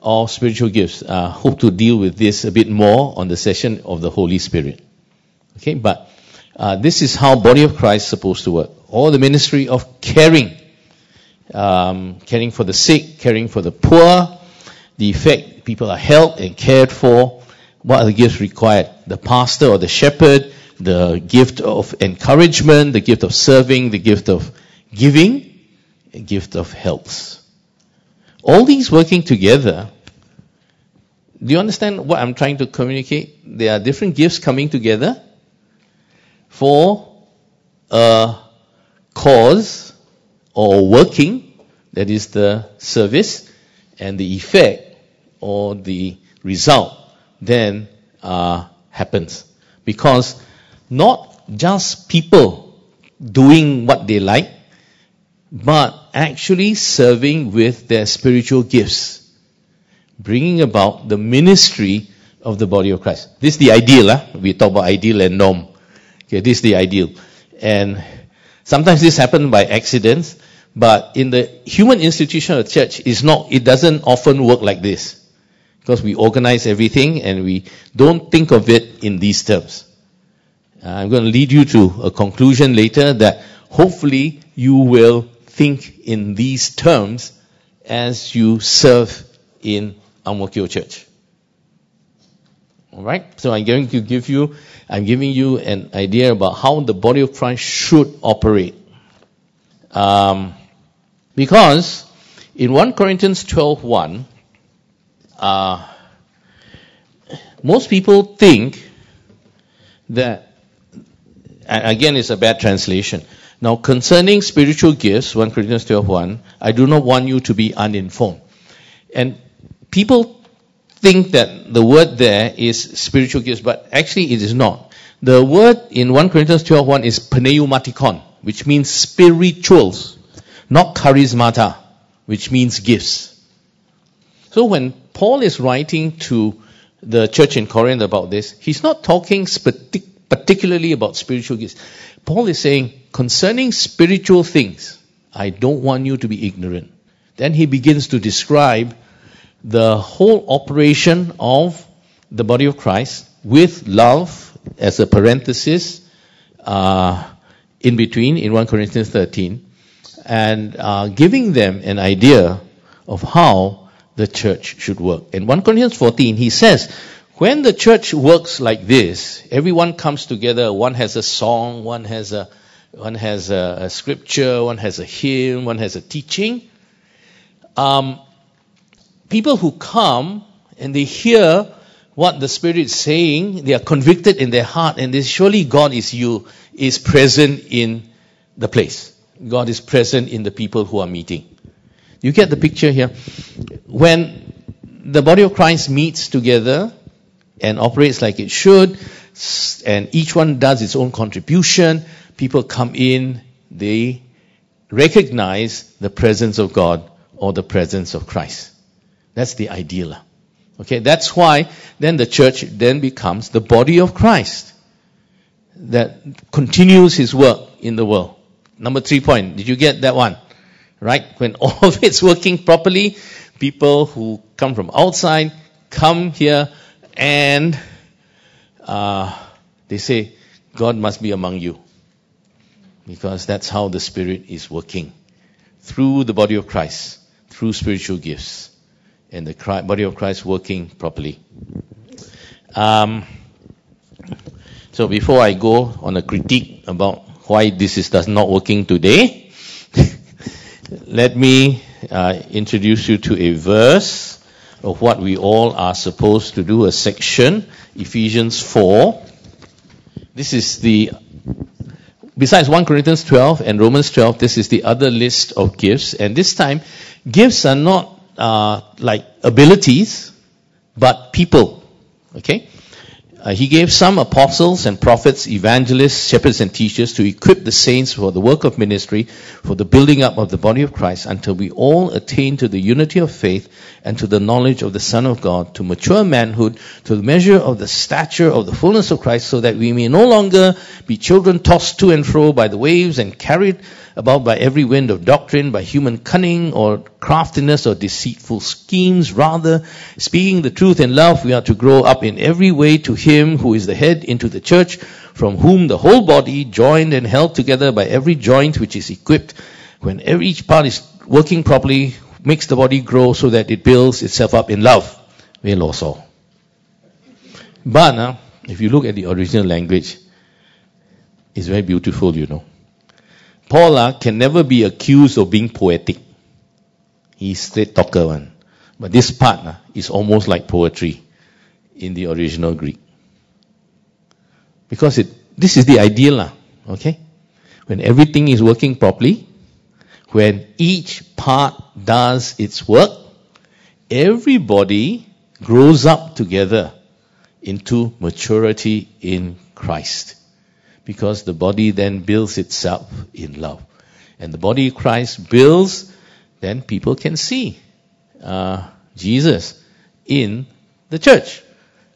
of spiritual gifts. Uh, hope to deal with this a bit more on the session of the Holy Spirit. Okay, but uh, this is how body of Christ is supposed to work. Or the ministry of caring, um, caring for the sick, caring for the poor, the effect people are helped and cared for. What are the gifts required? The pastor or the shepherd, the gift of encouragement, the gift of serving, the gift of giving, a gift of health. All these working together. Do you understand what I'm trying to communicate? There are different gifts coming together for a cause or working, that is the service, and the effect or the result then uh, happens. Because not just people doing what they like, but actually serving with their spiritual gifts, bringing about the ministry of the body of Christ. This is the ideal, huh? we talk about ideal and norm. Okay, this is the ideal. And sometimes this happens by accidents, but in the human institution of church, it's not, it doesn't often work like this. Because we organize everything and we don't think of it in these terms. Uh, I'm going to lead you to a conclusion later that hopefully you will think in these terms as you serve in Ang Mo Kio Church. Alright? So I'm going to give you, I'm giving you an idea about how the body of Christ should operate. Um, because in 1 Corinthians 12.1, uh, most people think that, again it's a bad translation, now, concerning spiritual gifts, 1 Corinthians 12 1, I do not want you to be uninformed. And people think that the word there is spiritual gifts, but actually it is not. The word in 1 Corinthians 12 1 is pneumatikon, which means spirituals, not charismata, which means gifts. So when Paul is writing to the church in Corinth about this, he's not talking particularly about spiritual gifts. Paul is saying, concerning spiritual things, I don't want you to be ignorant. Then he begins to describe the whole operation of the body of Christ with love as a parenthesis uh, in between in 1 Corinthians 13 and uh, giving them an idea of how the church should work. In 1 Corinthians 14, he says, when the church works like this, everyone comes together, one has a song, one has a, one has a, a scripture, one has a hymn, one has a teaching. Um, people who come and they hear what the Spirit is saying, they are convicted in their heart, and they surely God is you, is present in the place. God is present in the people who are meeting. You get the picture here? When the body of Christ meets together, and operates like it should, and each one does its own contribution. People come in, they recognize the presence of God or the presence of Christ. That's the ideal. Okay, that's why then the church then becomes the body of Christ that continues his work in the world. Number three point. Did you get that one? Right? When [LAUGHS] all of it's working properly, people who come from outside come here and uh, they say, God must be among you. Because that's how the Spirit is working. Through the body of Christ, through spiritual gifts, and the body of Christ working properly. Um, so before I go on a critique about why this is does not working today, [LAUGHS] let me uh, introduce you to a verse of what we all are supposed to do, a section, Ephesians 4. This is the, besides 1 Corinthians 12 and Romans 12, this is the other list of gifts. And this time, gifts are not uh, like abilities, but people. Okay? Uh, he gave some apostles and prophets, evangelists, shepherds and teachers to equip the saints for the work of ministry, for the building up of the body of Christ, until we all attain to the unity of faith and to the knowledge of the Son of God, to mature manhood, to the measure of the stature of the fullness of Christ, so that we may no longer be children tossed to and fro by the waves and carried about by every wind of doctrine, by human cunning or craftiness or deceitful schemes. Rather, speaking the truth in love, we are to grow up in every way to Him who is the head into the church, from whom the whole body, joined and held together by every joint which is equipped, when each part is working properly, makes the body grow so that it builds itself up in love. But uh, if you look at the original language, it's very beautiful, you know. Paul uh, can never be accused of being poetic. He's straight talker one. But this part uh, is almost like poetry in the original Greek. Because it, this is the ideal, uh, okay? When everything is working properly, when each part does its work, everybody grows up together into maturity in Christ because the body then builds itself in love. And the body Christ builds, then people can see uh, Jesus in the church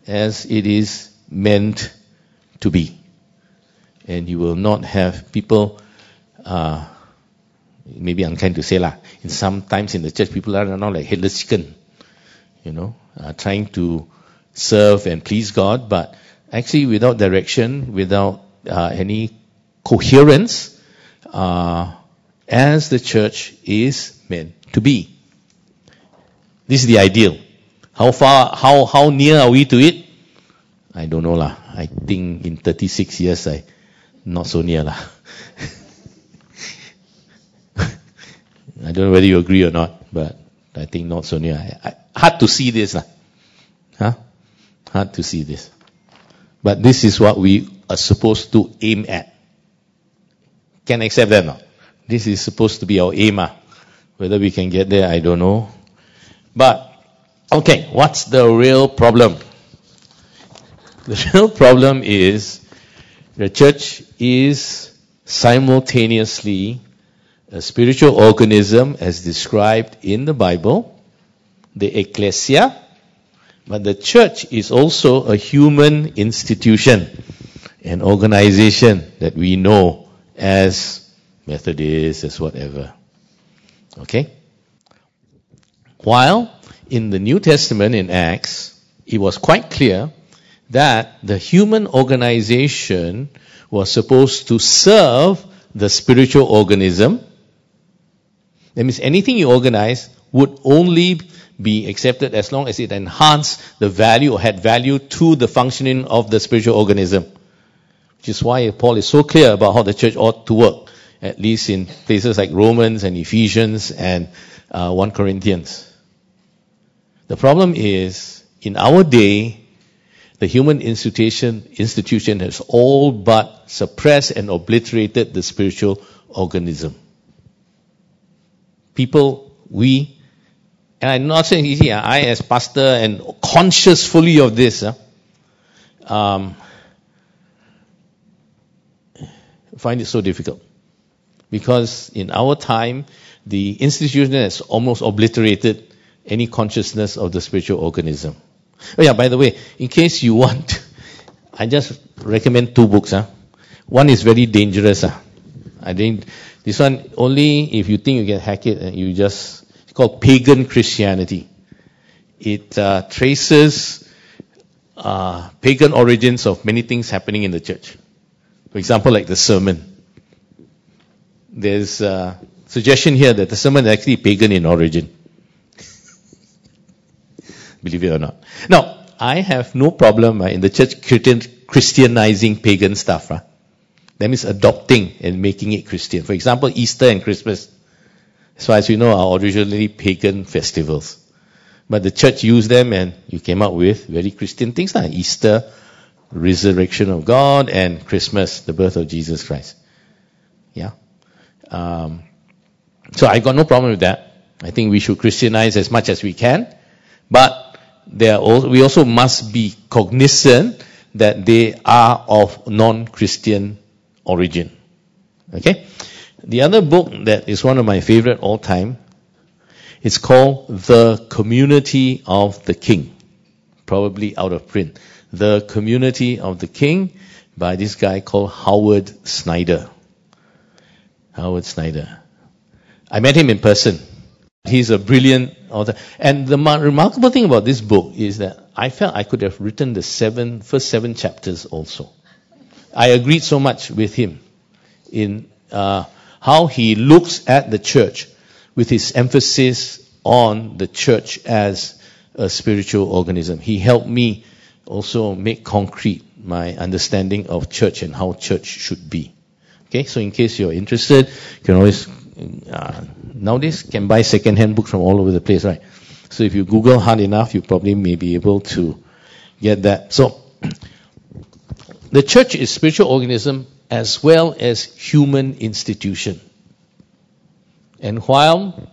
as it is meant to be. And you will not have people, uh, maybe unkind to say lah, in sometimes in the church people are not like headless chicken, you know, uh, trying to serve and please God, but actually without direction, without any coherence uh, as the church is meant to be. This is the ideal. How far, how, how near are we to it? I don't know lah. I think in 36 years, I not so near lah. [LAUGHS] I don't know whether you agree or not, but I think not so near. I, I, hard to see this lah. Huh? Hard to see this. But this is what we are supposed to aim at. Can accept that now? This is supposed to be our aim. Ah. Whether we can get there, I don't know. But, okay, what's the real problem? [LAUGHS] The real problem is the church is simultaneously a spiritual organism as described in the Bible, the ecclesia, but the church is also a human institution an organization that we know as Methodist, as whatever. Okay? While in the New Testament in Acts, it was quite clear that the human organization was supposed to serve the spiritual organism. That means anything you organize would only be accepted as long as it enhanced the value or had value to the functioning of the spiritual organism. Which is why Paul is so clear about how the church ought to work, at least in places like Romans and Ephesians and uh, 1 Corinthians. The problem is, in our day, the human institution, institution has all but suppressed and obliterated the spiritual organism. People, we, and I'm not saying easy, I as pastor and conscious fully of this, uh, um, find it so difficult. Because in our time, the institution has almost obliterated any consciousness of the spiritual organism. Oh yeah, by the way, in case you want, [LAUGHS] I just recommend two books. Huh? One is very dangerous. Huh? I think this one only if you think you can hack it, you just it's called Pagan Christianity. It uh, traces uh, pagan origins of many things happening in the church. For example, like the sermon. There's a suggestion here that the sermon is actually pagan in origin. [LAUGHS] Believe it or not. Now, I have no problem uh, in the church Christianizing pagan stuff. Uh. That means adopting and making it Christian. For example, Easter and Christmas. As far as we know, are originally pagan festivals. But the church used them and you came up with very Christian things like Easter, resurrection of God and Christmas, the birth of Jesus Christ. Yeah. Um, so I got no problem with that. I think we should Christianize as much as we can, but there we also must be cognizant that they are of non-Christian origin. Okay? The other book that is one of my favorite all time, it's called The Community of the King. Probably out of print. The Community of the King by this guy called Howard Snyder. Howard Snyder. I met him in person. He's a brilliant author. And the remarkable thing about this book is that I felt I could have written the seven, first seven chapters also. I agreed so much with him in uh, how he looks at the church with his emphasis on the church as a spiritual organism. He helped me also make concrete my understanding of church and how church should be. Okay, so in case you're interested, you can always uh, nowadays can buy second-hand books from all over the place, right? So if you Google hard enough, you probably may be able to get that. So [CLEARS THROAT] the church is spiritual organism as well as human institution. And while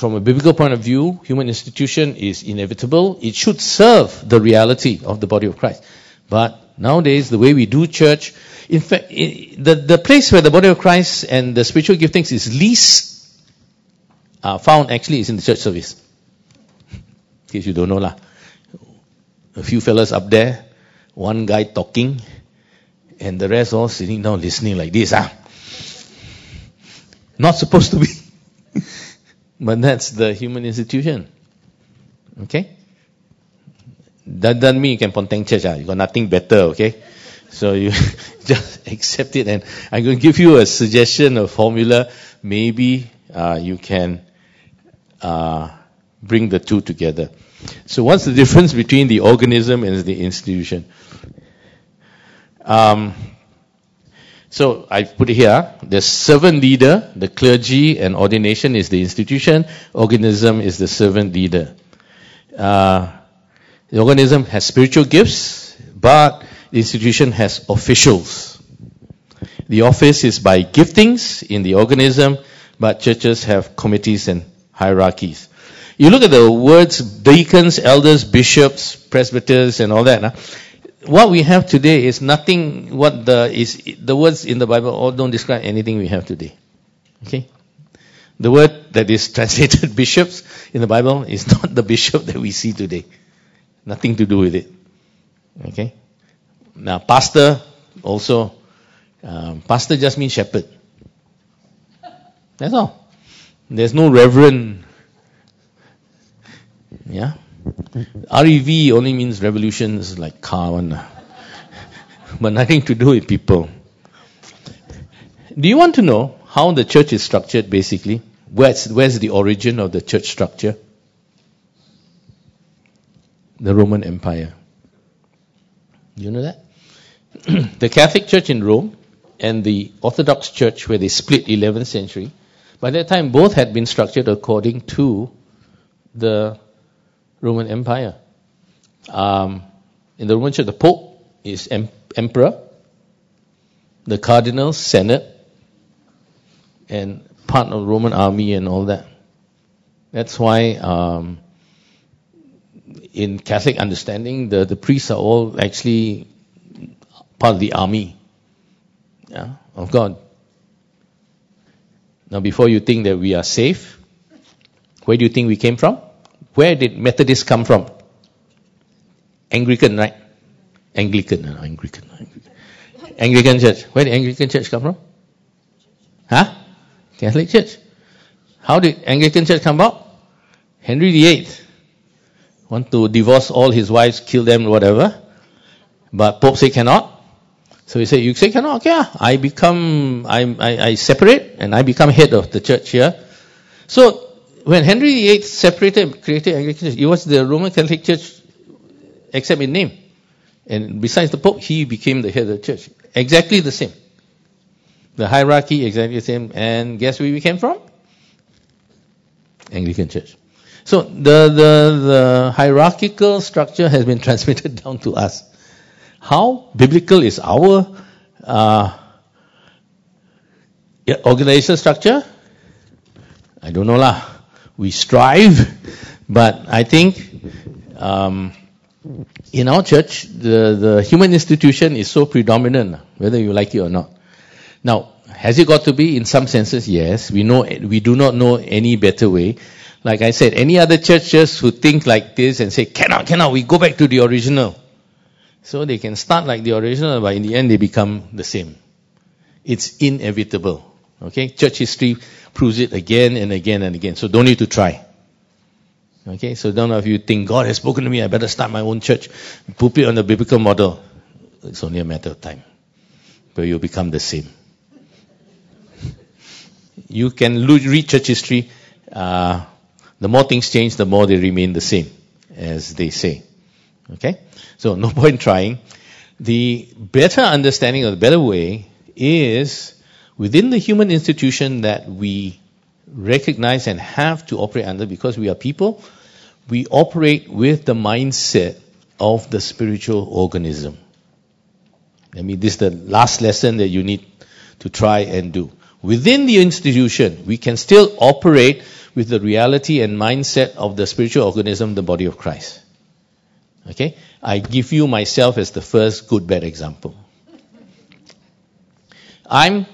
from a biblical point of view, human institution is inevitable, it should serve the reality of the body of Christ. But nowadays, the way we do church, in fact, the, the place where the body of Christ and the spiritual giftings is least uh, found actually is in the church service. In case you don't know lah. A few fellas up there, one guy talking, and the rest all sitting down listening like this. Ah. Not supposed to be. [LAUGHS] but that's the human institution. Okay? That doesn't mean you can ponteng church. Ah. You got nothing better, okay? So you [LAUGHS] just accept it and I'm going to give you a suggestion, a formula. Maybe uh, you can uh, bring the two together. So what's the difference between the organism and the institution? Um, so I put it here. The servant leader, the clergy and ordination is the institution. Organism is the servant leader. Uh, the organism has spiritual gifts, but the institution has officials. The office is by giftings in the organism, but churches have committees and hierarchies. You look at the words deacons, elders, bishops, presbyters, and all that. Huh? What we have today is nothing. What the is the words in the Bible all don't describe anything we have today. Okay, the word that is [LAUGHS] translated bishops in the Bible is not the bishop that we see today. Nothing to do with it. Okay? Now, pastor also, um, pastor just means shepherd. That's all. There's no reverend. Yeah? REV only means revolutions like car one. [LAUGHS] but nothing to do with people. Do you want to know how the church is structured basically? Where's, where's the origin of the church structure? the Roman Empire. You know that? [CLEARS THROAT] the Catholic Church in Rome and the Orthodox Church, where they split 11th century, by that time both had been structured according to the Roman Empire. Um, in the Roman Church, the Pope is em- emperor, the cardinals, senate, and part of the Roman army and all that. That's why um, in Catholic understanding, the, the priests are all actually part of the army yeah, of God. Now, before you think that we are safe, where do you think we came from? Where did Methodists come from? Anglican, right? Anglican, no, Anglican, Anglican. Anglican Church. Where did Anglican Church come from? Huh? Catholic Church. How did Anglican Church come about? Henry VIII want to divorce all his wives, kill them, whatever. But Pope say cannot. So he said, you say cannot, okay, ah. I become, I, I, I separate and I become head of the church here. So when Henry VIII separated, and created Anglican Church, it was the Roman Catholic Church except in name. And besides the Pope, he became the head of the church. Exactly the same. The hierarchy exactly the same. And guess where we came from? Anglican Church. So the, the, the hierarchical structure has been [LAUGHS] transmitted down to us. How biblical is our uh, organizational structure? I don't know lah. We strive, but I think um, in our church, the, the human institution is so predominant, whether you like it or not. Now, has it got to be? In some senses, yes. We know we do not know any better way. Like I said, any other churches who think like this and say, cannot, cannot, we go back to the original. So they can start like the original, but in the end they become the same. It's inevitable. Okay? Church history proves it again and again and again. So don't need to try. Okay? So none of you think God has spoken to me, I better start my own church. Put it on the biblical model. It's only a matter of time. But you'll become the same. You can read church history. Uh, the more things change, the more they remain the same, as they say. Okay? So no [LAUGHS] point trying. The better understanding or the better way is within the human institution that we recognize and have to operate under because we are people, we operate with the mindset of the spiritual organism. I mean, this is the last lesson that you need to try and do. Within the institution, we can still operate with the reality and mindset of the spiritual organism, the body of Christ. Okay? I give you myself as the first good bad example. I'm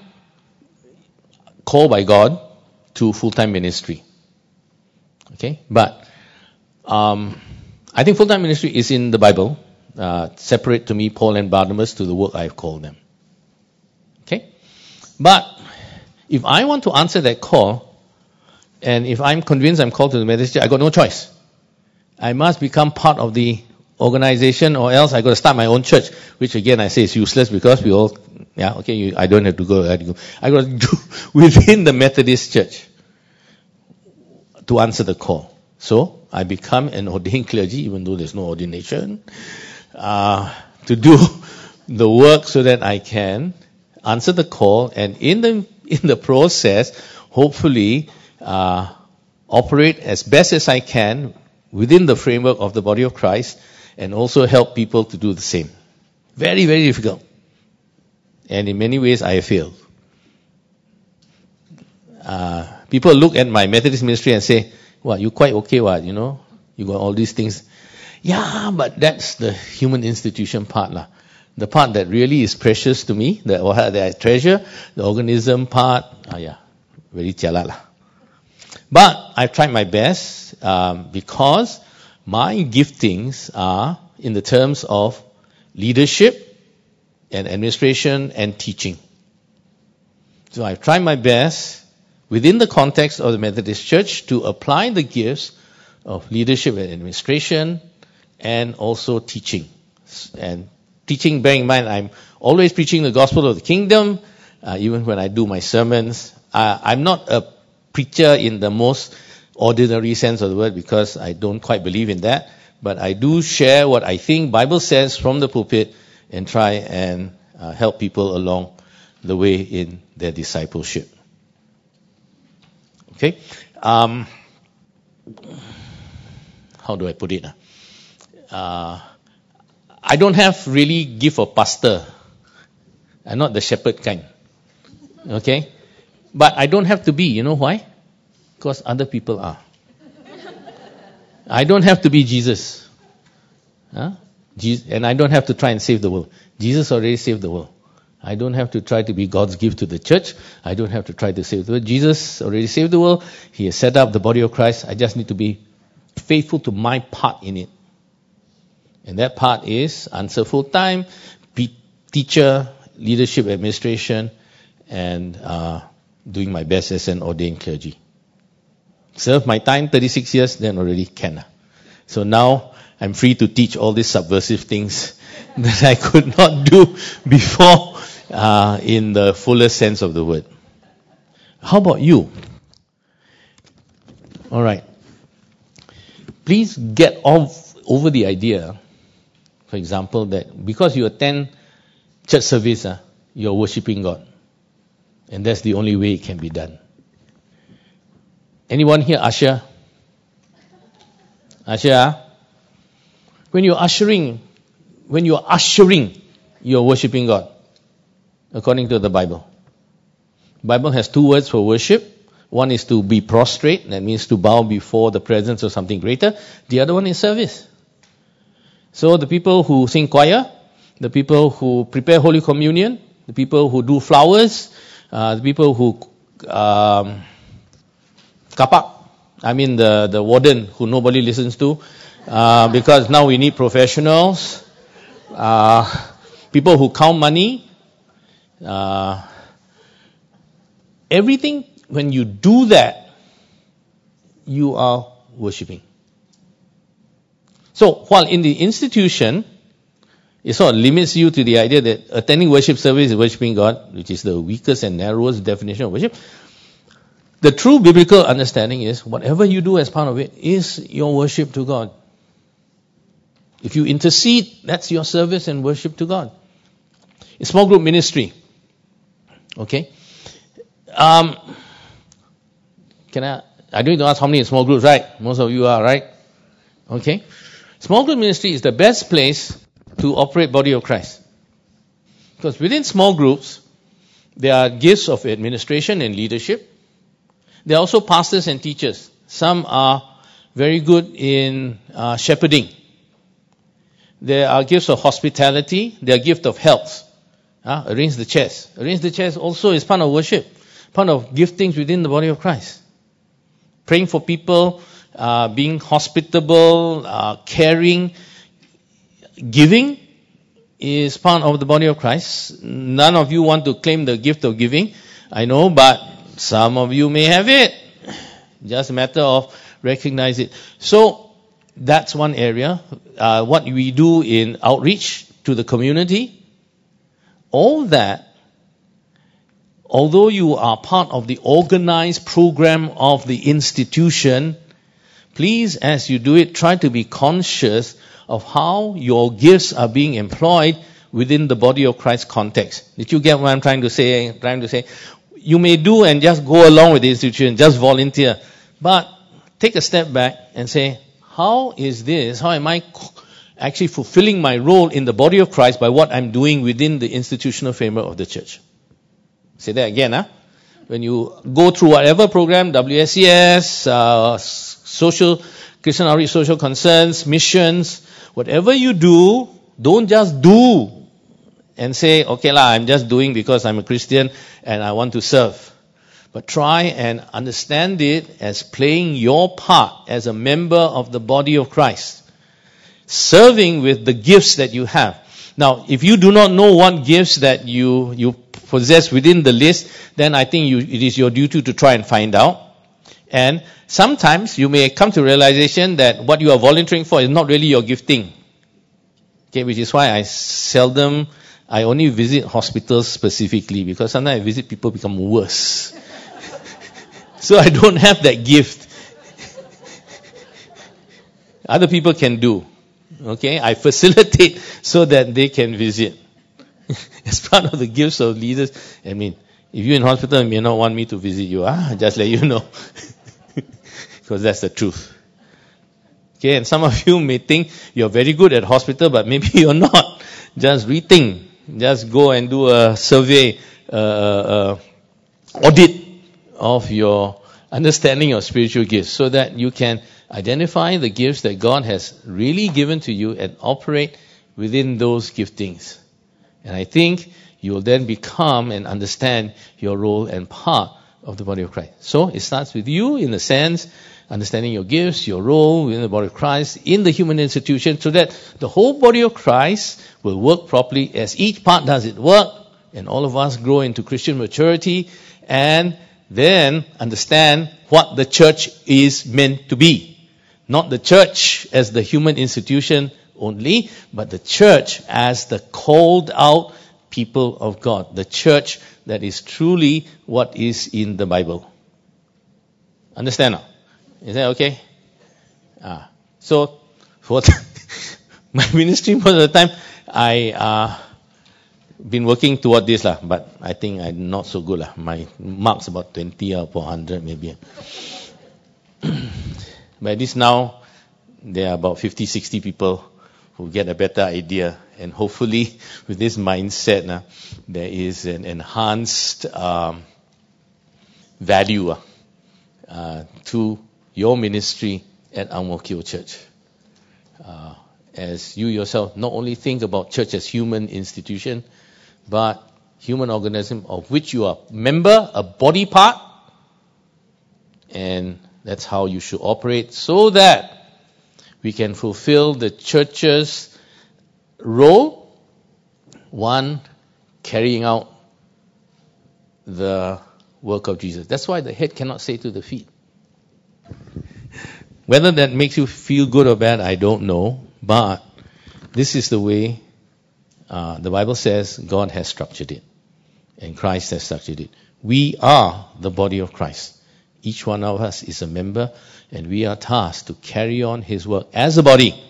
called by God to full-time ministry. Okay? But um, I think full-time ministry is in the Bible. Uh, separate to me Paul and Barnabas to the work I've called them. Okay? But if I want to answer that call, and if I'm convinced I'm called to the ministry, I got no choice. I must become part of the organization or else I got to start my own church, which again I say is useless because we all, yeah, okay, you, I don't have to go, I, have to go. I got to do [LAUGHS] within the Methodist church to answer the call. So I become an ordained clergy, even though there's no ordination, uh, to do [LAUGHS] the work so that I can answer the call and in the in the process, hopefully, uh, operate as best as I can within the framework of the body of Christ and also help people to do the same. Very, very difficult. And in many ways, I failed. Uh, people look at my Methodist ministry and say, well, you're quite okay, what, you know? You got all these things. Yeah, but that's the human institution part, lah. The part that really is precious to me, that, that I treasure, the organism part, ah, yeah, very jialat, lah. But I've tried my best, um, because my giftings are in the terms of leadership and administration and teaching. So I've tried my best within the context of the Methodist Church to apply the gifts of leadership and administration and also teaching. And teaching, bearing in mind, I'm always preaching the gospel of the kingdom, uh, even when I do my sermons. Uh, I'm not a preacher in the most ordinary sense of the word because I don't quite believe in that. But I do share what I think Bible says from the pulpit and try and uh, help people along the way in their discipleship. Okay? Um, how do I put it? Uh, I don't have really gift of pastor. I'm not the shepherd kind. Okay? But I don't have to be. You know why? Because other people are. I don't have to be Jesus. Huh? And I don't have to try and save the world. Jesus already saved the world. I don't have to try to be God's gift to the church. I don't have to try to save the world. Jesus already saved the world. He has set up the body of Christ. I just need to be faithful to my part in it. And that part is answer full time, be teacher, leadership, administration, and uh, doing my best as an ordained clergy served my time 36 years, then already can. So now I'm free to teach all these subversive things [LAUGHS] that I could not do before uh, in the fullest sense of the word. How about you? All right. Please get off over the idea, for example, that because you attend church service, uh, you're worshiping God. And that's the only way it can be done. Anyone here usher? Usher? When you're ushering, when you're ushering, you're worshiping God. According to the Bible. Bible has two words for worship. One is to be prostrate, that means to bow before the presence of something greater. The other one is service. So the people who sing choir, the people who prepare Holy Communion, the people who do flowers, uh, the people who um, kapak. I mean the, the warden who nobody listens to. Uh, because now we need professionals, uh, people who count money, uh, everything, when you do that, you are worshipping. So, while in the institution, it sort of limits you to the idea that attending worship service is worshipping God, which is the weakest and narrowest definition of worship. The true biblical understanding is whatever you do as part of it is your worship to God. If you intercede, that's your service and worship to God. In small group ministry. Okay? Um, can I? I don't need to ask how many small groups, right? Most of you are, right? Okay? Small group ministry is the best place to operate body of Christ. Because within small groups, there are gifts of administration and leadership. There are also pastors and teachers. Some are very good in uh, shepherding. There are gifts of hospitality. There are gifts of health. Uh, arrange the chairs. Arrange the chairs also is part of worship, part of giftings within the body of Christ. Praying for people, uh, being hospitable, uh, caring, giving is part of the body of Christ. None of you want to claim the gift of giving, I know, but some of you may have it. Just a matter of recognize it. So that's one area. Uh, what we do in outreach to the community, all that, although you are part of the organized program of the institution, please, as you do it, try to be conscious of how your gifts are being employed within the body of Christ context. Did you get what I'm trying to say? Trying to say, you may do and just go along with the institution, just volunteer, but take a step back and say, how is this? How am I actually fulfilling my role in the body of Christ by what I'm doing within the institutional framework of the church? Say that again, huh? When you go through whatever program, WSCS, uh, social, Christian outreach, social concerns, missions, whatever you do, don't just do and say, okay lah, I'm just doing because I'm a Christian and I want to serve. But try and understand it as playing your part as a member of the body of Christ. Serving with the gifts that you have. Now, if you do not know what gifts that you, you possess within the list, then I think you, it is your duty to try and find out. And sometimes you may come to realization that what you are volunteering for is not really your gifting. Okay, which is why I seldom, I only visit hospitals specifically because sometimes I visit people become worse. [LAUGHS] so I don't have that gift. Other people can do. Okay, I facilitate [LAUGHS] so that they can visit. [LAUGHS] As part of the gifts of leaders, I mean, if you're in hospital, you may not want me to visit you. Ah, just let you know because that's the truth. Okay, and some of you may think you're very good at hospital, but maybe you're not. Just rethink. Just go and do a survey, uh, uh, audit of your understanding of spiritual gifts so that you can identify the gifts that God has really given to you and operate within those giftings. And I think you will then become and understand your role and part of the body of Christ. So it starts with you in the sense understanding your gifts, your role in the body of Christ, in the human institution, so that the whole body of Christ will work properly as each part does its work, and all of us grow into Christian maturity, and then understand what the church is meant to be. Not the church as the human institution only, but the church as the called out people of God. The church that is truly what is in the Bible. Understand now? Is that okay? Ah, so for [LAUGHS] my ministry most of the time, I uh, been working toward this lah, but I think I'm not so good lah. My marks about 20 or 400 maybe. [CLEARS THROAT] but this now, there are about 50, 60 people who get a better idea, and hopefully [LAUGHS] with this mindset, uh, there is an enhanced um, value uh, to your ministry at Ang Mo Kio Church. Uh, as you yourself not only think about church as human institution, but human organism of which you are member, a body part, and that's how you should operate so that we can fulfill the church's role. One, carrying out the work of Jesus. That's why the head cannot say to the feet. Whether that makes you feel good or bad, I don't know. But this is the way uh, the Bible says God has structured it. And Christ has structured it. We are the body of Christ. Each one of us is a member, and we are tasked to carry on his work as a body.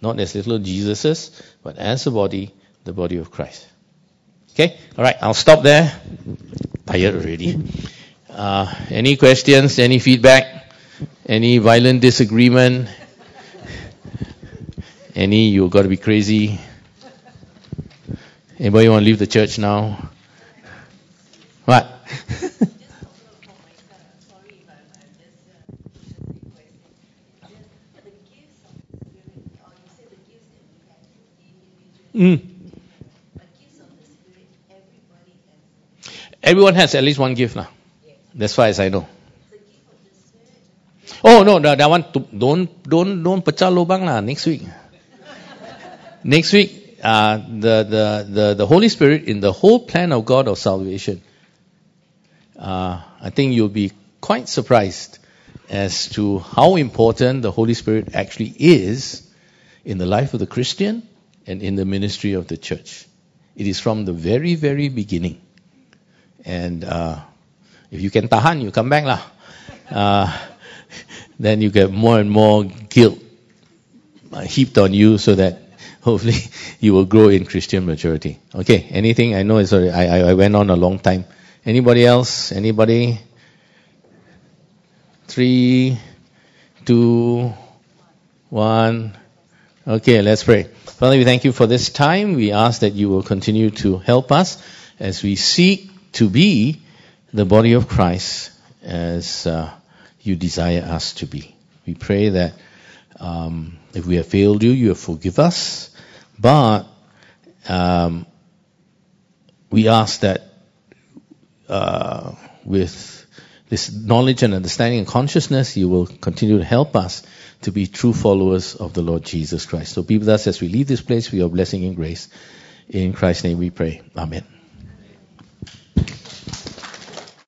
Not as little Jesuses, but as a body, the body of Christ. Okay? Alright, I'll stop there. Tired already. Uh, any questions? Any feedback? Any violent disagreement? Any you've got to be crazy? Anybody want to leave the church now? What? mm. Everyone has at least one gift now. That's far as I know. Oh no, that, that one don't don't don't pecah lubang lah. Next week. Next week, uh, the, the the the Holy Spirit in the whole plan of God of salvation. Uh, I think you'll be quite surprised as to how important the Holy Spirit actually is in the life of the Christian and in the ministry of the church. It is from the very very beginning. And uh, if you can tahan, you come back lah. Then you get more and more guilt uh, heaped on you so that [LAUGHS] hopefully you will grow in Christian maturity. Okay, anything? I know already, I, I went on a long time. Anybody else? Anybody? Three, two, one. Okay, let's pray. Father, we thank you for this time. We ask that you will continue to help us as we seek to be the body of Christ as uh, you desire us to be. We pray that um, if we have failed you, you will forgive us. But um, we ask that uh, with this knowledge and understanding and consciousness, you will continue to help us to be true followers of the Lord Jesus Christ. So be with us as we leave this place for your blessing and grace. In Christ's name we pray. Amen.